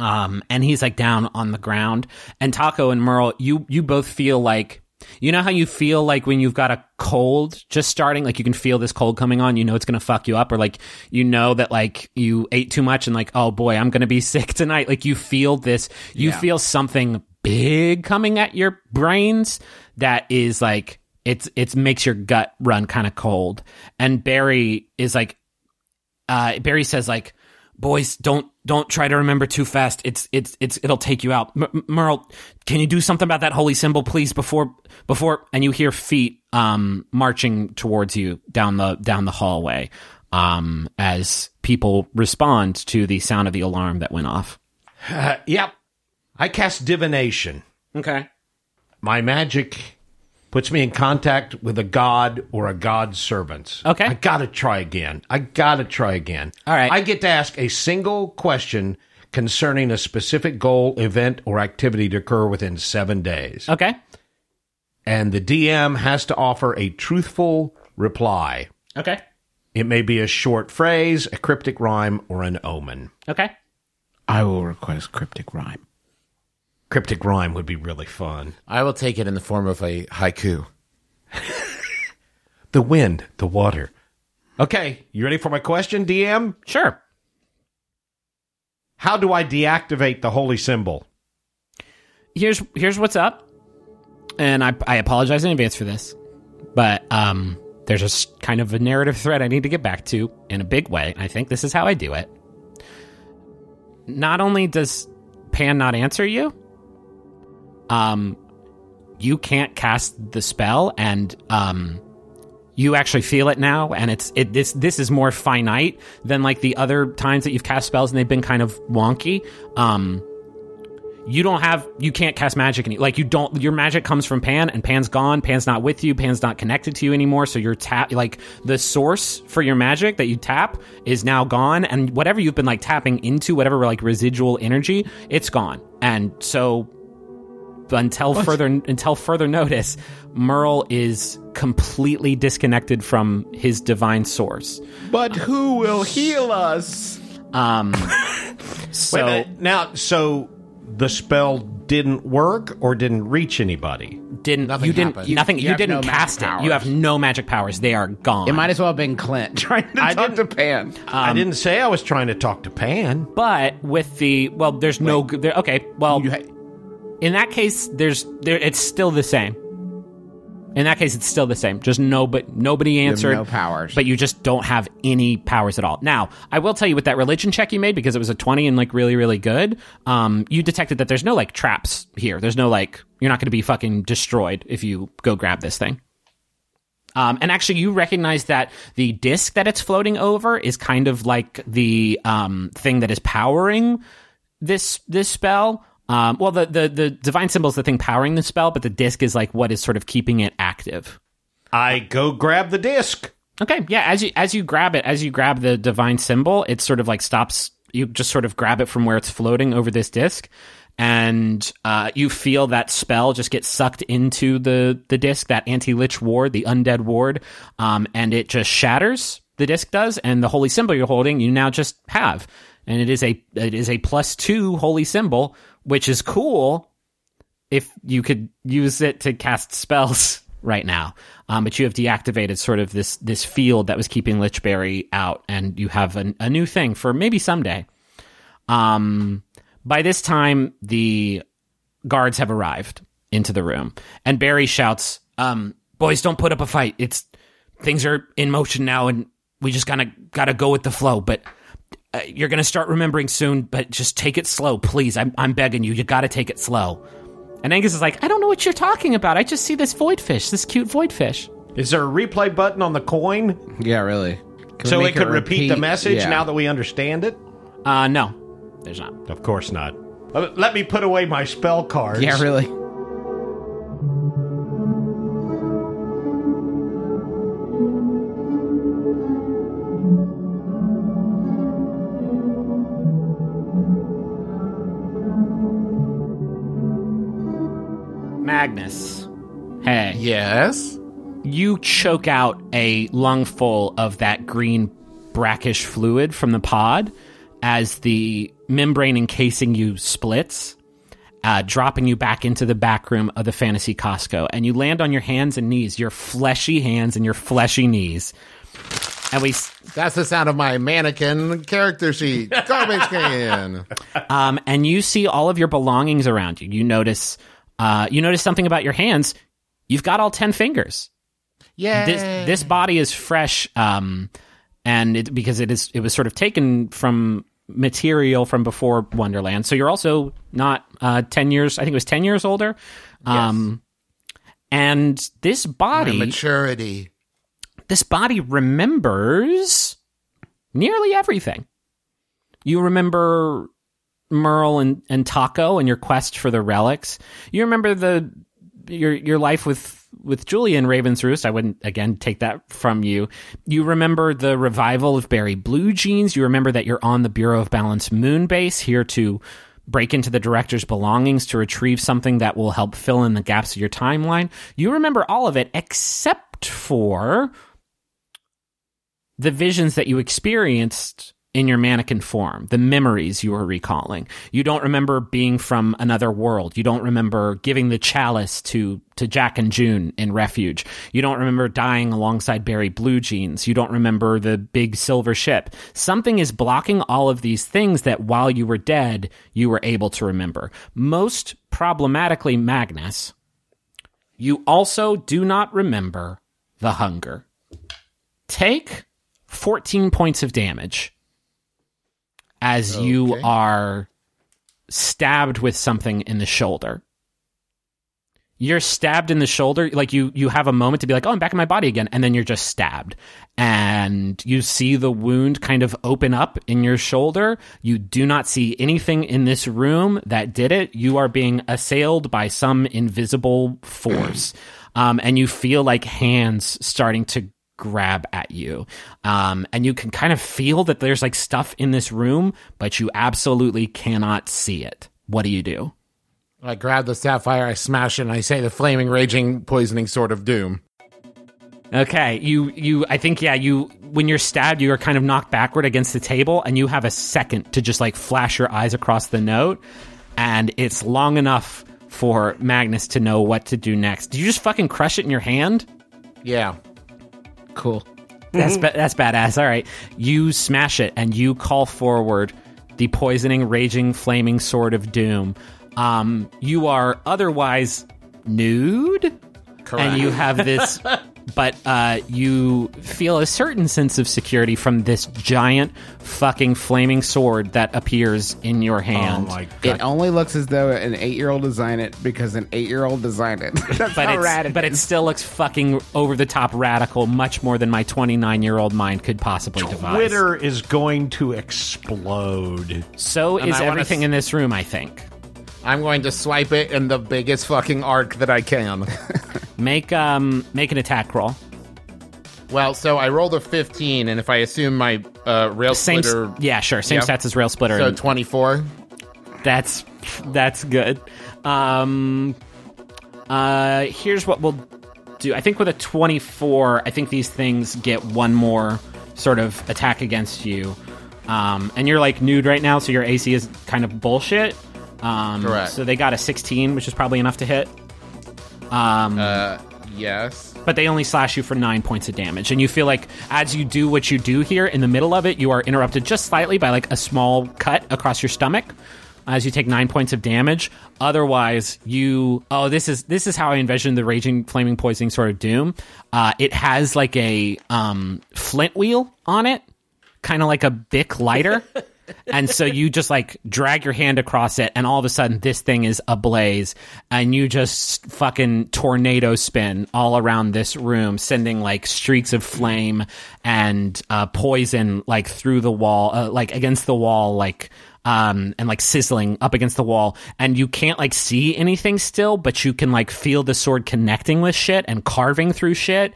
Um, and he's like down on the ground. And Taako and Merle, you you both feel like you know how you feel like when you've got a cold just starting, like you can feel this cold coming on, you know it's gonna fuck you up, or like you know that like you ate too much and like, oh boy, I'm gonna be sick tonight. Like you feel this, you feel something big coming at your brains that is like it's it's makes your gut run kind of cold. And Barry is like uh, Barry says like, "Boys, don't don't try to remember too fast. It's it's it's it'll take you out." M- Merle, can you do something about that holy symbol, please? Before before, and you hear feet um marching towards you down the down the hallway, um as people respond to the sound of the alarm that went off. Uh, yep. I cast divination. Okay. My magic puts me in contact with a god or a god's servants. Okay. I gotta try again. I gotta try again. All right. I get to ask a single question concerning a specific goal, event, or activity to occur within seven days. Okay. And the DM has to offer a truthful reply. Okay. It may be a short phrase, a cryptic rhyme, or an omen. Okay. I will request cryptic rhyme. Cryptic rhyme would be really fun. I will take it in the form of a haiku. The wind, the water. Okay, you ready for my question, DM? Sure. How do I deactivate the holy symbol? here's here's what's up, and I I apologize in advance for this, but um, there's a s- kind of a narrative thread I need to get back to in a big way. I think this is how I do it. Not only does Pan not answer you, um, you can't cast the spell, and um, you actually feel it now, and it's it this this is more finite than like the other times that you've cast spells and they've been kind of wonky. Um, you don't have you can't cast magic any like you don't your magic comes from pan and pan's gone. Pan's not with you. Pan's not connected to you anymore. So your tap like the source for your magic that you tap is now gone and whatever you've been like tapping into whatever like residual energy it's gone. And so until further until further notice, Merle is completely disconnected from his divine source. But who will heal us? Um, Wait a so minute. now, so the spell didn't work or didn't reach anybody? didn't Nothing you didn't happened. you, nothing You you, have didn't no cast it. You have no magic powers. They are gone. It might as well have been Clint trying to I talk to didn't- Pan. I didn't say I was trying to talk to Pan. but with the well, there's no g- there, okay. Well, You ha- in that case, there's there. It's still the same. In that case, it's still the same. Just no, but nobody answered. no powers. but you just don't have any powers at all. Now, I will tell you with that religion check you made because it was a twenty and like really, really good. Um, you detected that there's no like traps here. There's no like you're not going to be fucking destroyed if you go grab this thing. Um, and actually, you recognize that the disc that it's floating over is kind of like the um, thing that is powering this this spell. Um, well, the, the the divine symbol is the thing powering the spell, but the disc is like what is sort of keeping it active. I go grab the disc. Okay, yeah. As you as you grab it, as you grab the divine symbol, it sort of like stops. You just sort of grab it from where it's floating over this disc, and uh, you feel that spell just get sucked into the the disc, that anti lich ward, the undead ward, um, and it just shatters. The disc does, and the holy symbol you're holding, you now just have, and it is a it is a plus two holy symbol, which is cool if you could use it to cast spells right now. Um, but you have deactivated sort of this this field that was keeping Lichberry out, and you have an, a new thing for maybe someday. Um, by this time, the guards have arrived into the room, and Barry shouts, um, "Boys, don't put up a fight. It's things are in motion now, and we just gotta gotta go with the flow. But uh, you're gonna start remembering soon. But just take it slow, please. I'm I'm begging you. You gotta take it slow." And Angus is like, I don't know what you're talking about. I just see this void fish, this cute void fish. Is there a replay button on the coin yeah, really. Can so make it could repeat, the message Yeah. now that we understand it? Uh, no, there's not. Of course not. Uh, Let me put away my spell cards. Yeah, really. Magnus. Hey. Yes. You choke out a lungful of that green brackish fluid from the pod as the membrane encasing you splits, uh, dropping you back into the back room of the fantasy Costco. And you land on your hands and knees, your fleshy hands and your fleshy knees. And we That's the sound of my mannequin character sheet. Garbage can. um, and you see all of your belongings around you. You notice, uh, you notice something about your hands. You've got all ten fingers. Yeah. This this body is fresh, um, and it, because it is it was sort of taken from material from before Wonderland. So you're also not uh, ten years. I think it was ten years older. Um, and this body, maturity. this body remembers nearly everything. You remember Merle and, and Taako and your quest for the relics. You remember the your your life with with Julia Raven's Roost. I wouldn't again take that from you. You remember the revival of Barry Bluejeans. You remember that you're on the Bureau of Balance moon base here to break into the director's belongings to retrieve something that will help fill in the gaps of your timeline. You remember all of it except for the visions that you experienced in your mannequin form, the memories you are recalling. You don't remember being from another world. You don't remember giving the chalice to, to Jack and June in Refuge. You don't remember dying alongside Barry Bluejeans. You don't remember the big silver ship. Something is blocking all of these things that while you were dead, you were able to remember. Most problematically, Magnus, you also do not remember the hunger. Take 14 points of damage as you are stabbed with something in the shoulder. You're stabbed in the shoulder, like you you have a moment to be like, "Oh, I'm back in my body again," and then you're just stabbed. And you see the wound kind of open up in your shoulder. You do not see anything in this room that did it. You are being assailed by some invisible force. um, and you feel like hands starting to grab at you. Um, and you can kind of feel that there's like stuff in this room, but you absolutely cannot see it. What do you do? I grab the sapphire, I smash it, and I say the flaming, raging, poisoning sword of doom. Okay, you you I think yeah, you when you're stabbed you are kind of knocked backward against the table and you have a second to just like flash your eyes across the note and it's long enough for Magnus to know what to do next. Do you just fucking crush it in your hand? Yeah. Cool. That's ba- that's badass. All right. You smash it and you call forward the poisoning raging flaming sword of doom. Um you are otherwise nude Correct. and you have this but uh, you feel a certain sense of security from this giant fucking flaming sword that appears in your Oh hand my It only looks as though an eight-year-old designed it because an eight-year-old designed it. That's but how it's, rad it but it is. still looks fucking over the top radical, much more than my 29 year old mind could possibly devise. Twitter is going to explode. So is everything s- in this room, I think. I'm going to swipe it in the biggest fucking arc that I can. Make um make an attack roll. well, so I rolled a 15, and if I assume my uh, rail Same, splitter, yeah, sure. Same Yep. stats as Rail Splitter. so 24. that's that's good. Um, uh, here's what we'll do. I think with a 24, I think these things get one more sort of attack against you. Um, and you're like nude right now, so your AC is kind of bullshit. Um, Correct. So they got a 16, which is probably enough to hit. Um, Uh, yes. but they only slash you for nine points of damage. And you feel like as you do what you do here, in the middle of it, you are interrupted just slightly by like a small cut across your stomach as you take nine points of damage. Otherwise, you oh this is this is how I envision the raging flaming poisoning sort of doom. Uh, it has like a um, flint wheel on it, kind of like a Bic lighter. and so you just like drag your hand across it, and all of a sudden this thing is ablaze, and you just fucking tornado spin all around this room, sending like streaks of flame and uh, poison like through the wall, uh, like against the wall, like um and like sizzling up against the wall. And you can't like see anything still but you can like feel the sword connecting with shit and carving through shit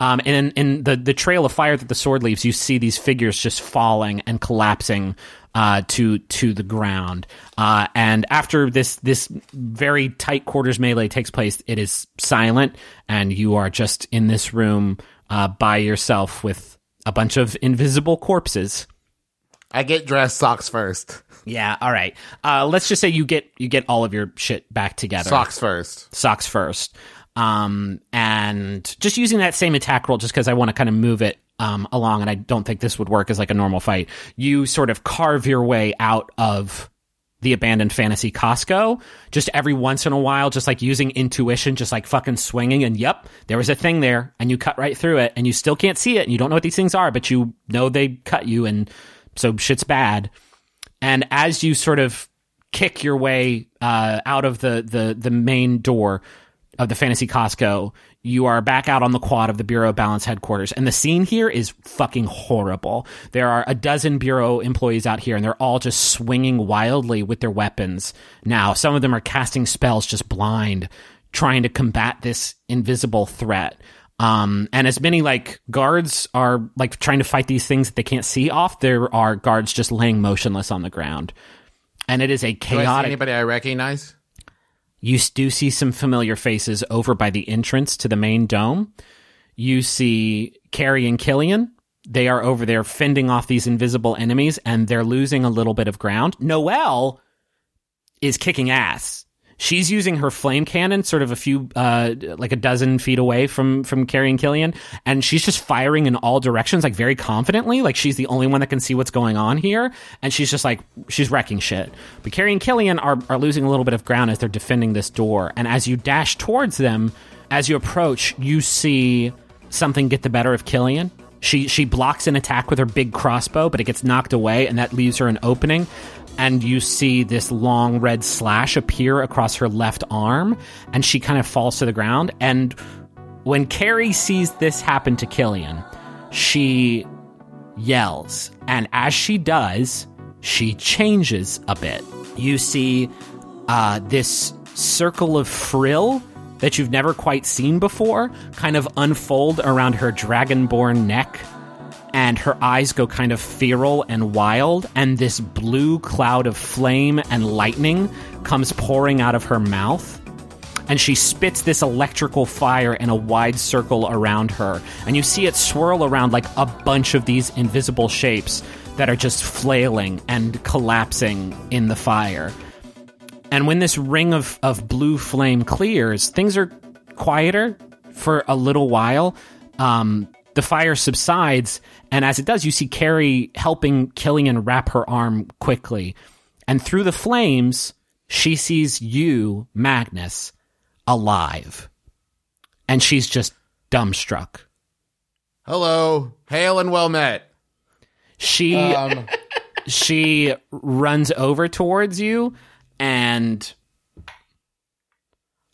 um, and in, in the, the trail of fire that the sword leaves, you see these figures just falling and collapsing uh, to to the ground. Uh, and after this this very tight quarters melee takes place, it is silent, and you are just in this room uh, by yourself with a bunch of invisible corpses. I get dressed socks first. Yeah, all right. Uh, let's just say you get you get all of your shit back together. Socks first. socks first. Um, and just using that same attack roll just because I want to kind of move it um, along, and I don't think this would work as like a normal fight. You sort of carve your way out of the abandoned fantasy Costco just every once in a while, just like using intuition, just like fucking swinging. And yep, there was a thing there, and you cut right through it, and you still can't see it, and you don't know what these things are, but you know they cut you, and so shit's bad. And as you sort of kick your way uh, out of the, the the main door of the fantasy Costco, you are back out on the quad of the Bureau of Balance headquarters. And the scene here is fucking horrible. There are a dozen Bureau employees out here, and they're all just swinging wildly with their weapons. Now, some of them are casting spells just blind, trying to combat this invisible threat. Um, and as many like guards are like trying to fight these things that they can't see off, there are guards just laying motionless on the ground. And it is a Do I chaotic. anybody I recognize? You do see some familiar faces over by the entrance to the main dome. You see Carey and Killian. They are over there fending off these invisible enemies and they're losing a little bit of ground. Noelle is kicking ass. She's using her flame cannon sort of a few, uh, like a dozen feet away from, from Carey and Killian. And she's just firing in all directions, like very confidently. Like she's the only one that can see what's going on here. And she's just like, she's wrecking shit. But Carey and Killian are, are losing a little bit of ground as they're defending this door. And as you dash towards them, as you approach, you see something get the better of Killian. She she blocks an attack with her big crossbow, but it gets knocked away, and that leaves her an opening. And you see this long red slash appear across her left arm, and she kind of falls to the ground. And when Carey sees this happen to Killian, she yells, and as she does, she changes a bit. You see uh, this circle of frill that you've never quite seen before kind of unfold around her dragonborn neck and her eyes go kind of feral and wild, and this blue cloud of flame and lightning comes pouring out of her mouth. And she spits this electrical fire in a wide circle around her. And you see it swirl around like a bunch of these invisible shapes that are just flailing and collapsing in the fire. And when this ring of, of blue flame clears, things are quieter for a little while. Um, the fire subsides, and as it does, you see Carey helping Killian wrap her arm quickly. And through the flames, she sees you, Magnus, alive. And she's just dumbstruck. Hello, hail and well met. She Um, she runs over towards you and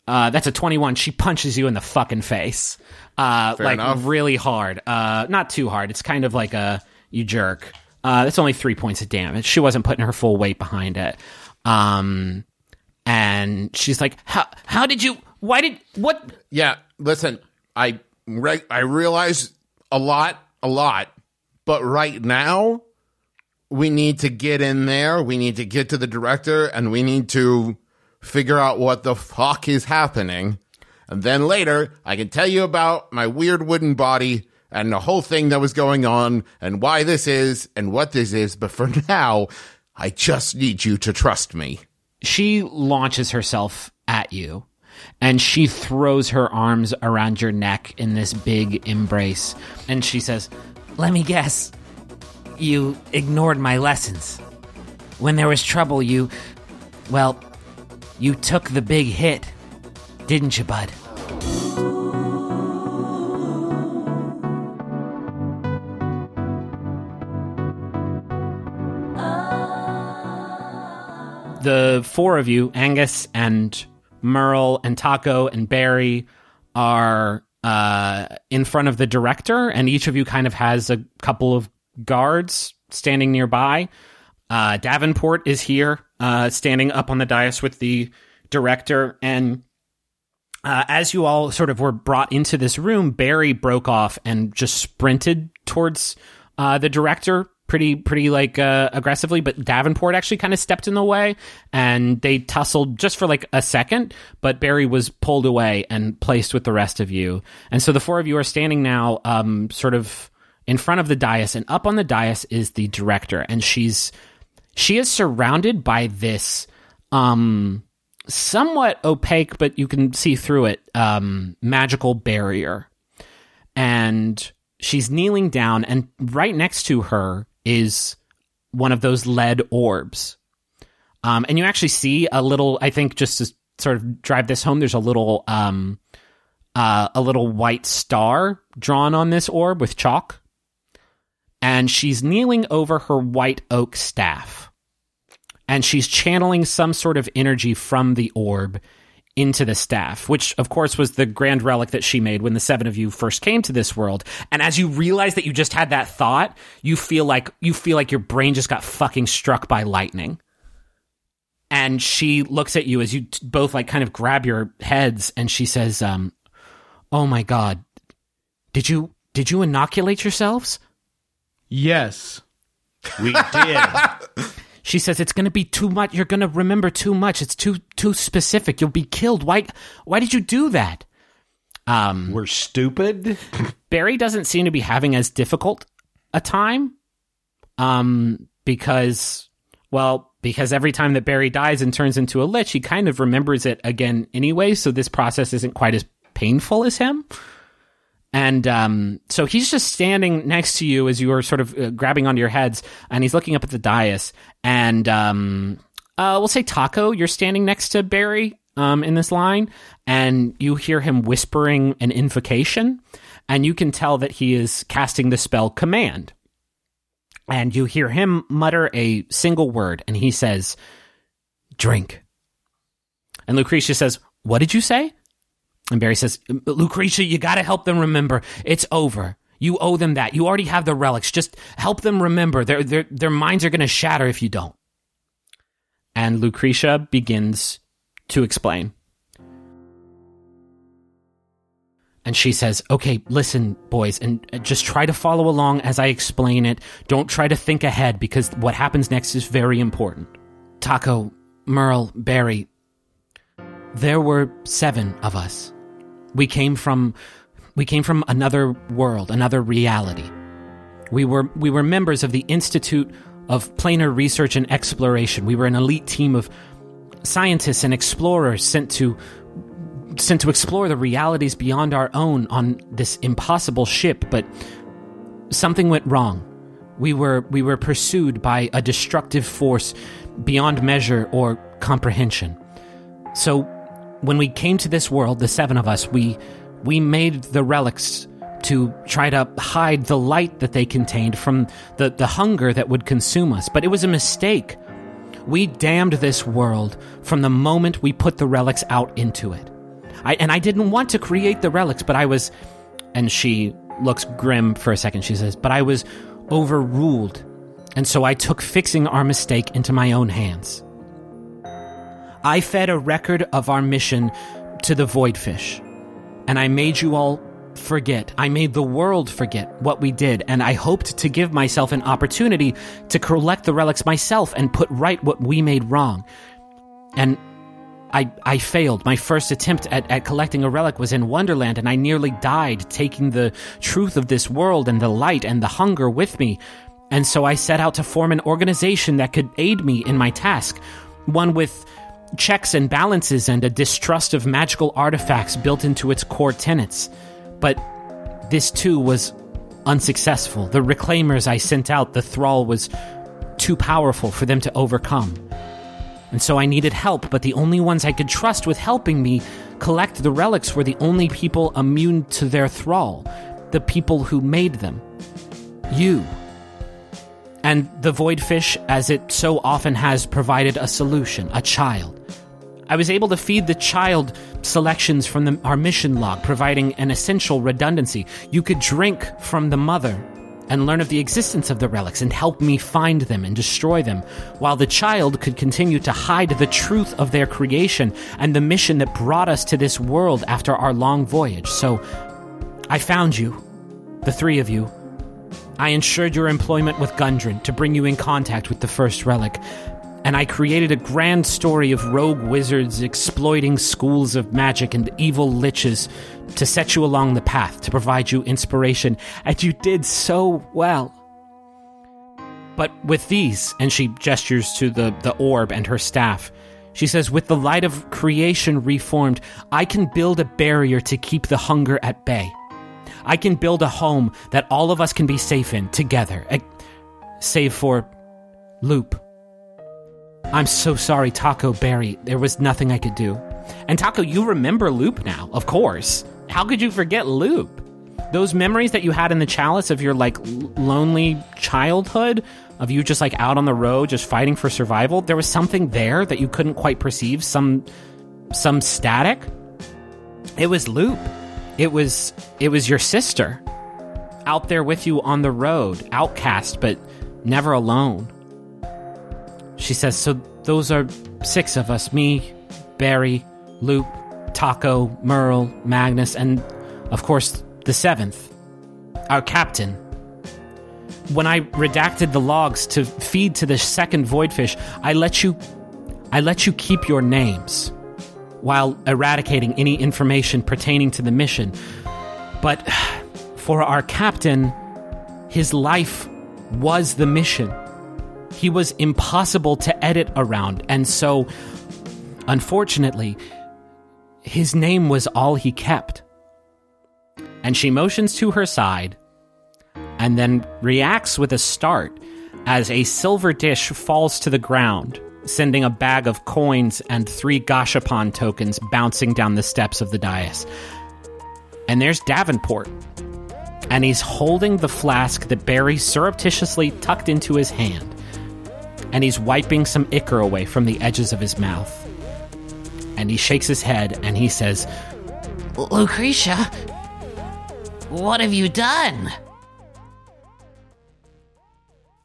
uh, that's a 21 she punches you in the fucking face uh, Fair like enough. really hard uh, not too hard it's kind of like a you jerk uh, that's only three points of damage she wasn't putting her full weight behind it um, and she's like how, how did you why did what yeah, listen, I re- I realize a lot, a lot, but right now we need to get in there. We need to get to the director, and we need to figure out what the fuck is happening. And then later, I can tell you about my weird wooden body and the whole thing that was going on, and why this is, and what this is. But for now, I just need you to trust me. she launches herself at you and she throws her arms around your neck in this big embrace and she says let me guess you ignored my lessons when there was trouble you well you took the big hit didn't you bud the four of you, Angus and Merle and Taako and Barry, are uh, in front of the director, and each of you kind of has a couple of guards standing nearby. Uh, Davenport is here, uh, standing up on the dais with the director, and uh, as you all sort of were brought into this room, Barry broke off and just sprinted towards uh, the director pretty pretty like uh, aggressively but Davenport actually kind of stepped in the way and they tussled just for like a second but Barry was pulled away and placed with the rest of you. And so the four of you are standing now um, sort of in front of the dais and up on the dais is the director and she's she is surrounded by this um somewhat opaque but you can see through it um magical barrier. And she's kneeling down and right next to her is one of those lead orbs. Um, and you actually see a little i think just to sort of drive this home there's a little um, uh, a little white star drawn on this orb with chalk. And she's kneeling over her white oak staff and she's channeling some sort of energy from the orb into the staff, which of course was the grand relic that she made when the seven of you first came to this world. And as you realize that you just had that thought, you feel like you feel like your brain just got fucking struck by lightning. And she looks at you as you t- both like kind of grab your heads and she says, um, "Oh my god. Did you did you inoculate yourselves?" Yes. We did. She says it's going to be too much. You're going to remember too much. It's too too specific. You'll be killed. Why why did you do that? Um We're stupid. Barry doesn't seem to be having as difficult a time um because well, because every time that Barry dies and turns into a lich, he kind of remembers it again anyway, so this process isn't quite as painful as him. And um, so he's just standing next to you as you are sort of uh, grabbing onto your heads, and he's looking up at the dais. And um, uh, we'll say Taako, you're standing next to Barry um, in this line, and you hear him whispering an invocation, and you can tell that he is casting the spell Command. And you hear him mutter a single word, and he says, "Drink." And Lucretia says, "What did you say?" And Barry says, Lucretia, you got to help them remember. It's over. You owe them that. You already have the relics. Just help them remember. Their, their, their minds are going to shatter if you don't. And Lucretia begins to explain. And she says, Okay, listen, boys, and just try to follow along as I explain it. Don't try to think ahead because what happens next is very important. Taako, Merle, Barry, there were seven of us. We came from we came from another world, another reality. We were we were members of the Institute of Planar Research and Exploration. We were an elite team of scientists and explorers sent to sent to explore the realities beyond our own on this impossible ship, but something went wrong. We were we were pursued by a destructive force beyond measure or comprehension. So when we came to this world, the seven of us, we we made the relics to try to hide the light that they contained from the, the hunger that would consume us. But it was a mistake. We damned this world from the moment we put the relics out into it. I, and I didn't want to create the relics, but I was. And she looks grim for a second. She says, But I was overruled. And so I took fixing our mistake into my own hands. I fed a record of our mission to the Voidfish, and I made you all forget. I made the world forget what we did, and I hoped to give myself an opportunity to collect the relics myself and put right what we made wrong. And I, I failed. My first attempt at, at collecting a relic was in Wonderland, and I nearly died taking the truth of this world and the light and the hunger with me. And so I set out to form an organization that could aid me in my task, one with checks and balances and a distrust of magical artifacts built into its core tenets. But this too was unsuccessful. The reclaimers I sent out, the thrall was too powerful for them to overcome. And so I needed help, but the only ones I could trust with helping me collect the relics were the only people immune to their thrall, the people who made them. You. And the Voidfish, as it so often has, provided a solution a child. I was able to feed the child selections from the, our mission log, providing an essential redundancy. You could drink from the mother and learn of the existence of the relics and help me find them and destroy them, while the child could continue to hide the truth of their creation and the mission that brought us to this world after our long voyage. So I found you, the three of you. I ensured your employment with Gundren to bring you in contact with the first relic, and I created a grand story of rogue wizards exploiting schools of magic and evil liches to set you along the path, to provide you inspiration, and you did so well. But with these, and she gestures to the, the orb and her staff, she says, With the light of creation reformed, I can build a barrier to keep the hunger at bay. I can build a home that all of us can be safe in together, eh, save for Lup. I'm so sorry, Taako Barry. There was nothing I could do. And Taako, you remember Lup now, of course. How could you forget Lup? Those memories that you had in the chalice of your like lonely childhood, of you just like out on the road, just fighting for survival. There was something there that you couldn't quite perceive. Some, some static. It was Lup. It was it was your sister out there with you on the road, outcast but never alone. She says, So those are six of us me, Barry, Lup, Taako, Merle, Magnus, and of course the seventh, our captain. When I redacted the logs to feed to the second voidfish, I let you I let you keep your names while eradicating any information pertaining to the mission. But for our captain, his life was the mission. He was impossible to edit around, and so, unfortunately, his name was all he kept. And she motions to her side and then reacts with a start as a silver dish falls to the ground, sending a bag of coins and three Gashapon tokens bouncing down the steps of the dais. And there's Davenport. And he's holding the flask that Barry surreptitiously tucked into his hand. And he's wiping some ichor away from the edges of his mouth. And he shakes his head and he says, Lucretia, what have you done?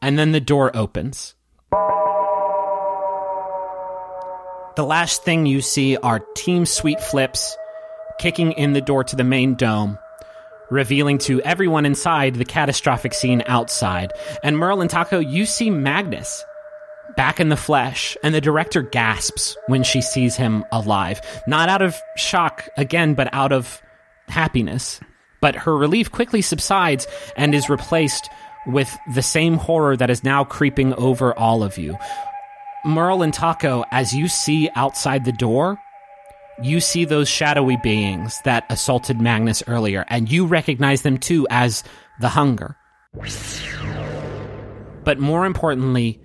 and then the door opens. The last thing you see are Team Sweet Flips, kicking in the door to the main dome, revealing to everyone inside the catastrophic scene outside. And Merle and Taako, you see Magnus back in the flesh, and the director gasps when she sees him alive. Not out of shock again, but out of happiness. But her relief quickly subsides and is replaced with the same horror that is now creeping over all of you. Merle and Taako, as you see outside the door, you see those shadowy beings that assaulted Magnus earlier, and you recognize them too as the Hunger. But more importantly,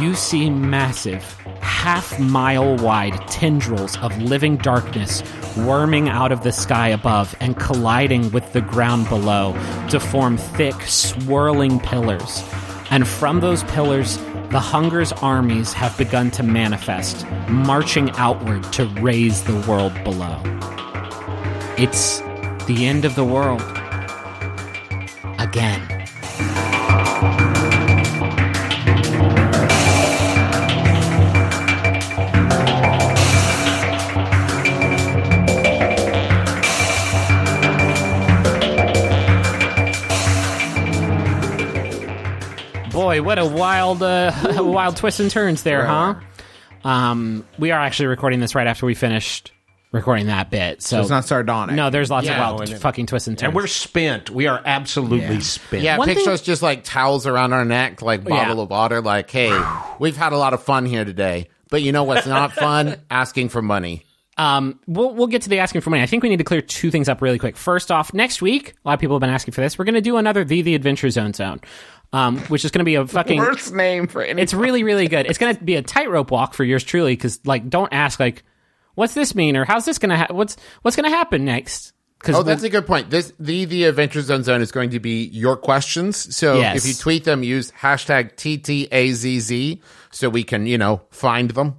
you see massive, half mile wide tendrils of living darkness worming out of the sky above and colliding with the ground below to form thick, swirling pillars. And from those pillars, the Hunger's armies have begun to manifest, marching outward to raze the world below. It's the end of the world. Again. Boy, what a wild, uh, wild twists and turns there, huh? Um, we are actually recording this right after we finished recording that bit, so, it's not sardonic. No, there's lots Yeah. of wild fucking twists and turns. And we're spent. We are absolutely Yeah. spent. Yeah, One picture thing- us just like towels around our neck, like bottle Yeah. of water. Like, hey, we've had a lot of fun here today, but you know what's not fun? Asking for money. Um, we'll we'll get to the asking for money. I think we need to clear two things up really quick. First off, next week, a lot of people have been asking for this. We're going to do another the the Adventure Zone zone, um, which is going to be a fucking. Worst name for any. It's really really good. It's going to be a tightrope walk for yours truly because like don't ask like, what's this mean or how's this going to ha- what's what's going to happen next? Because Oh, that's a good point. This the the Adventure Zone Zone is going to be your questions. So Yes. if you tweet them, use hashtag TTAZZ so we can you know find them.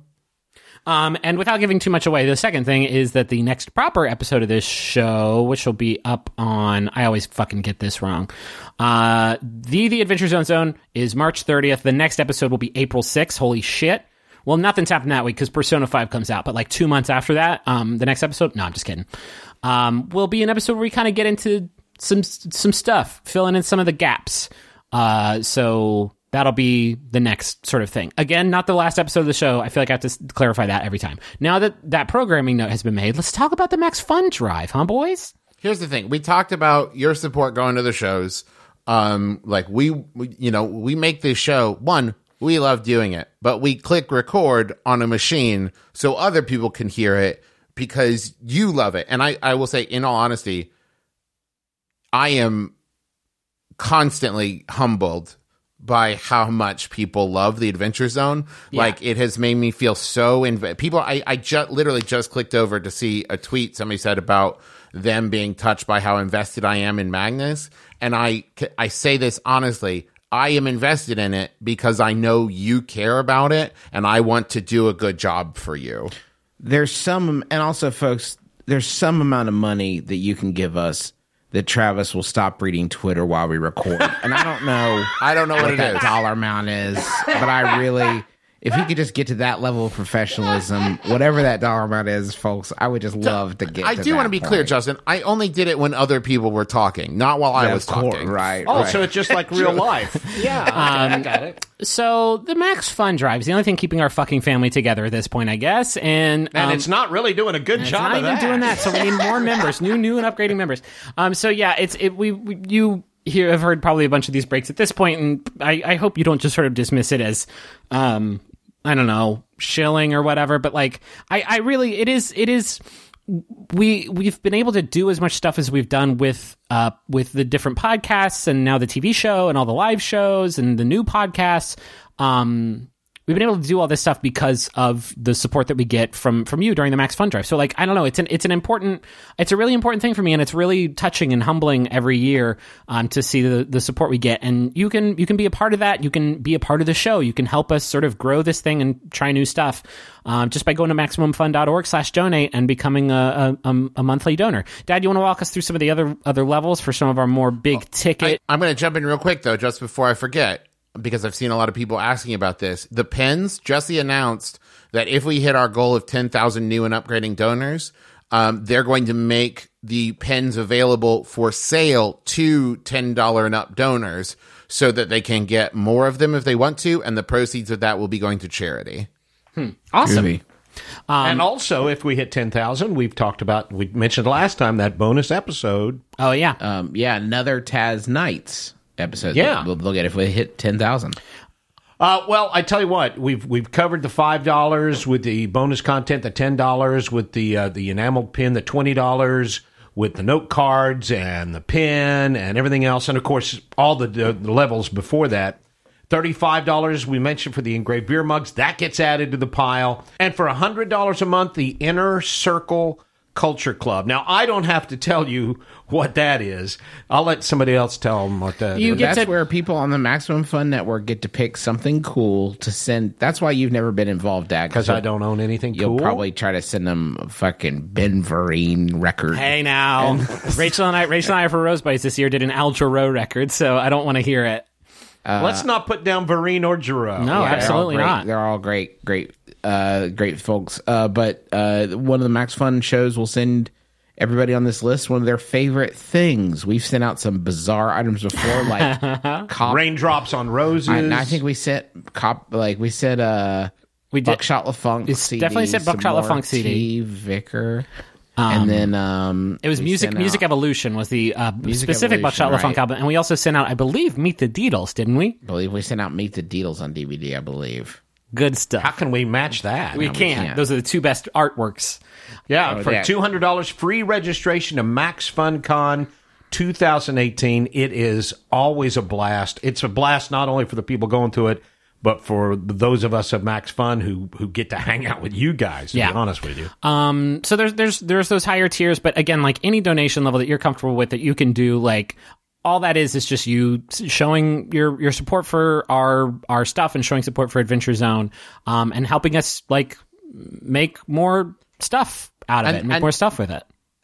Um, and without giving too much away, the second thing is that the next proper episode of this show, which will be up on, I always fucking get this wrong. Uh, the The Adventure Zone Zone is March 30th. The next episode will be April 6th. Holy shit. Well, nothing's happened that week because Persona 5 comes out, but like two months after that, um, the next episode, no, I'm just kidding, um, will be an episode where we kind of get into some, some stuff, filling in some of the gaps. Uh, so that'll be the next sort of thing. Again, not the last episode of the show. I feel like I have to clarify that every time. Now that that programming note has been made, let's talk about the Max Fun Drive, huh, boys? Here's the thing: we talked about your support going to the shows. Um, like we, we you know, we make this show. One, we love doing it, but we click record on a machine so other people can hear it because you love it. And I, I will say, in all honesty, I am constantly humbled by how much people love the Adventure Zone. Like it has made me feel so inv- people. I I just literally just clicked over to see a tweet somebody said about them being touched by how invested I am in Magnus, and I I say this honestly. I am invested in it because I know you care about it and I want to do a good job for you. there's some, and also, folks, there's some amount of money that you can give us that Travis will stop reading Twitter while we record. and I don't know. I don't know what what it that is. dollar amount is, but I really, if he could just get to that level of professionalism, whatever that dollar amount is, folks, I would just love to get. It. I to do want to that be clear. Justin. I only did it when other people were talking, not while I was course, talking. right? Oh, right. so it's just like real life. Yeah, okay, I got it. So the Max Fun Drive is the only thing keeping our fucking family together at this point, I guess. And And um, it's not really doing a good It's job not of even that. doing that. So we need more members, new, new, and upgrading members. Um, so yeah, it's it. We, we you here have heard probably a bunch of these breaks at this point, and I, I hope you don't just sort of dismiss it as, um, I don't know, shilling or whatever. But like, I, I really, it is, it is. We we've been able to do as much stuff as we've done with uh with the different podcasts and now the TV show and all the live shows and the new podcasts. Um, we've been able to do all this stuff because of the support that we get from from you during the Max Fun Drive. So like I don't know, it's an it's an important it's a really important thing for me and it's really touching and humbling every year um, to see the the support we get. And you can you can be a part of that. You can be a part of the show. You can help us sort of grow this thing and try new stuff um, just by going to maximumfun.org slash donate and becoming a, a, a, a monthly donor. Dad, you want to walk us through some of the other other levels for some of our more big ticket? I'm going to jump in real quick though, just before I forget, because I've seen a lot of people asking about this. The Pens, Jesse announced that if we hit our goal of 10,000 new and upgrading donors, um, they're going to make the pens available for sale to $10 and up donors so that they can get more of them if they want to. And the proceeds of that will be going to charity. Awesome. Groovy. and also, if we hit 10,000, we've talked about, we mentioned last time that bonus episode. Oh yeah. Um, yeah, another Taz Nights episode. Yeah. we'll look at if we hit ten thousand. Uh, well, I tell you what, we've we've covered the five dollars with the bonus content, the ten dollars with the uh, the enameled pin, the twenty dollars with the note cards and the pin and everything else, and of course all the, the, the levels before that. Thirty-five dollars we mentioned for the engraved beer mugs that gets added to the pile, and for hundred dollars a month, the Inner Circle Culture Club. Now I don't have to tell you what that is. I'll let somebody else tell them what that You is. get That's to- where people on the Maximum Fun Network get to pick something cool to send. That's why you've never been involved, Dad. because I don't own anything You'll cool. probably try to send them a fucking Ben Vereen record. Hey now, Rachel and I, Rachel and I for Rose Buddies this year did an Al Jarreau record, so I don't want to hear it. Let's not put down Vereen or Jarreau. No, Yeah, they're absolutely great. not. They're all great, great, uh, great folks. Uh, but uh, one of the Max Fun shows will send everybody on this list one of their favorite things. We've sent out some bizarre items before, like cop. Raindrops on roses. I, I think we said cop, like we said, uh, We did. Buckshot LaFunk. It's CD, definitely said some Buckshot more LaFunk CD. T. Vicar. and then um, It was music. Music out- Evolution was the uh, specific Evolution, Buckshot LaFunk right. album, and we also sent out, I believe, Meet the Deedles, didn't we? I believe we sent out Meet the Deedles on DVD. I believe. Good stuff. How can we match that? we can't. can't. Those are the two best artworks. Yeah, Oh, for two hundred dollars free registration to Max Fun Con 2018. It is always a blast. It's a blast not only for the people going to it, but for those of us of Max Fun who who get to hang out with you guys. To Yeah. be honest with you. Um, so there's there's there's those higher tiers, but again, like any donation level that you're comfortable with that you can do, like all that is is just you showing your your support for our our stuff and showing support for Adventure Zone, um, and helping us like make more stuff out of And- it, and make and- more stuff with it.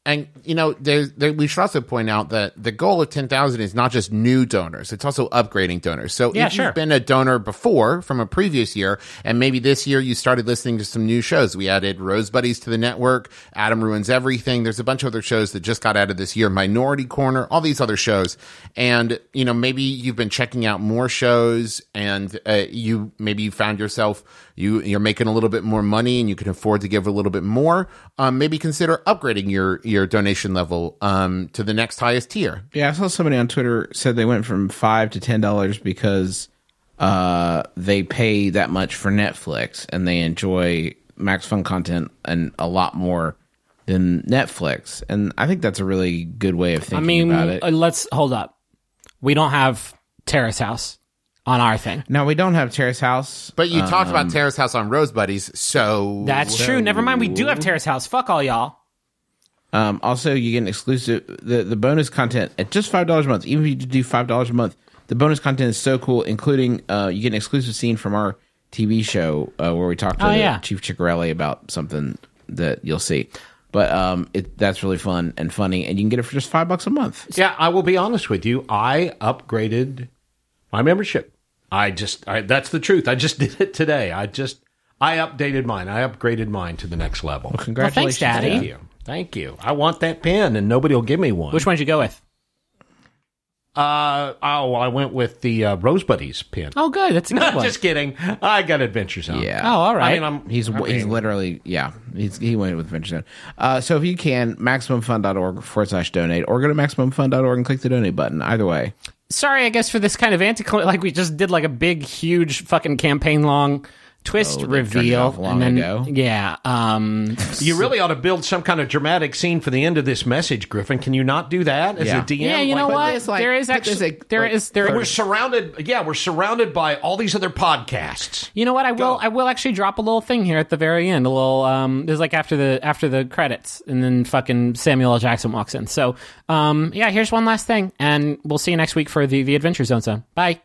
And you know, there's there, we should also point out that the goal of ten thousand is not just new donors; it's also upgrading donors. So Yeah, if sure. you've been a donor before from a previous year, and maybe this year you started listening to some new shows, we added Rose Buddies to the network. Adam ruins everything. There's a bunch of other shows that just got added this year. Minority Korner, all these other shows, and you know maybe you've been checking out more shows, and uh, you maybe you found yourself you you're making a little bit more money, and you can afford to give a little bit more. Um, maybe consider upgrading your your donation level um, to the next highest tier. Yeah, I saw somebody on Twitter said they went from five to ten dollars because uh, they pay that much for Netflix and they enjoy Max Fun content and a lot more than Netflix. And I think that's a really good way of thinking I thinking mean, about it. uh, let's hold up. We don't have Terrace House on our thing. now we don't have Terrace House, But you talked about Terrace House on Rose Buddies, so That's true. Never mind. We do have Terrace House. Fuck all y'all. Um, also, you get an exclusive the the bonus content at just five dollars a month. Even if you do five dollars a month, the bonus content is so cool, including uh, you get an exclusive scene from our TV show uh, where we talk to Oh, yeah. Chief Chickarelli about something that you'll see. But um, it that's really fun and funny, and you can get it for just five bucks a month. Yeah, I will be honest with you. I upgraded my membership. I just I, that's the truth. I just did it today. I just I updated mine. I upgraded mine to the next level. Well, Congratulations, Daddy. Thank you. Thank you. I want that pen, and nobody will give me one. Which one did you go with? Uh oh, I went with the uh, Rose Buddies pin. Oh, good. That's a good one. just kidding. I got Adventure Zone. Yeah. Oh, all right. I mean, I'm He's I he's literally yeah he's he went with Venture Zone. Uh, so if you can maximumfun.org forward slash donate or go to maximumfun.org and click the donate button. Either way, Sorry, I guess for this kind of anti like we just did like a big, huge fucking campaign long twist Oh, they turned it reveal, long and then ago. yeah, um, You really ought to build some kind of dramatic scene for the end of this message, Griffin. Can you not do that as Yeah. a DM? yeah, you Like, know what? this, like- there is actually like- there like is there We're surrounded. Yeah, we're surrounded by all these other podcasts. You know what? I will. I will actually drop a little thing here at the very end. A little. Um, there's like after the after the credits, and then fucking Samuel L. Jackson walks in. So, um, yeah. Here's one last thing, and we'll see you next week for the the Adventure Zone. Zone. Bye.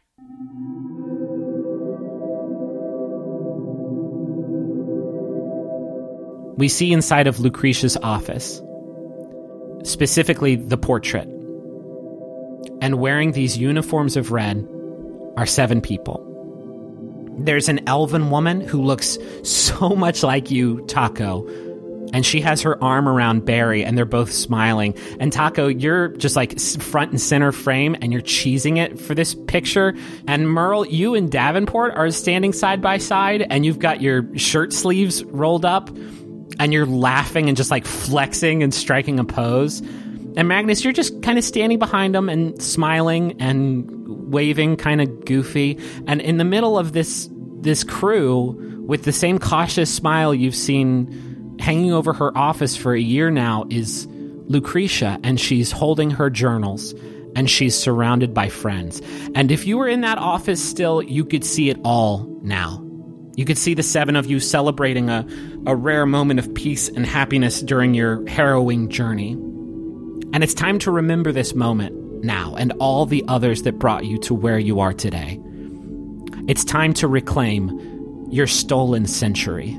We see inside of Lucretia's office, specifically the portrait, and wearing these uniforms of red are seven people. There's an elven woman who looks so much like you, Taako, and she has her arm around Barry, and they're both smiling. And Taako, you're just like front and center frame, and you're cheesing it for this picture. And Merle, you and Davenport are standing side by side, and you've got your shirt sleeves rolled up, and you're laughing and just like flexing and striking a pose. And Magnus, you're just kind of standing behind him and smiling and waving, kind of goofy. And in the middle of this this crew, with the same cautious smile you've seen hanging over her office for a year now, is Lucretia, and she's holding her journals. And she's surrounded by friends. And if you were in that office still, you could see it all now. You could see the seven of you celebrating a, a rare moment of peace and happiness during your harrowing journey. And it's time to remember this moment now and all the others that brought you to where you are today. It's time to reclaim your stolen century.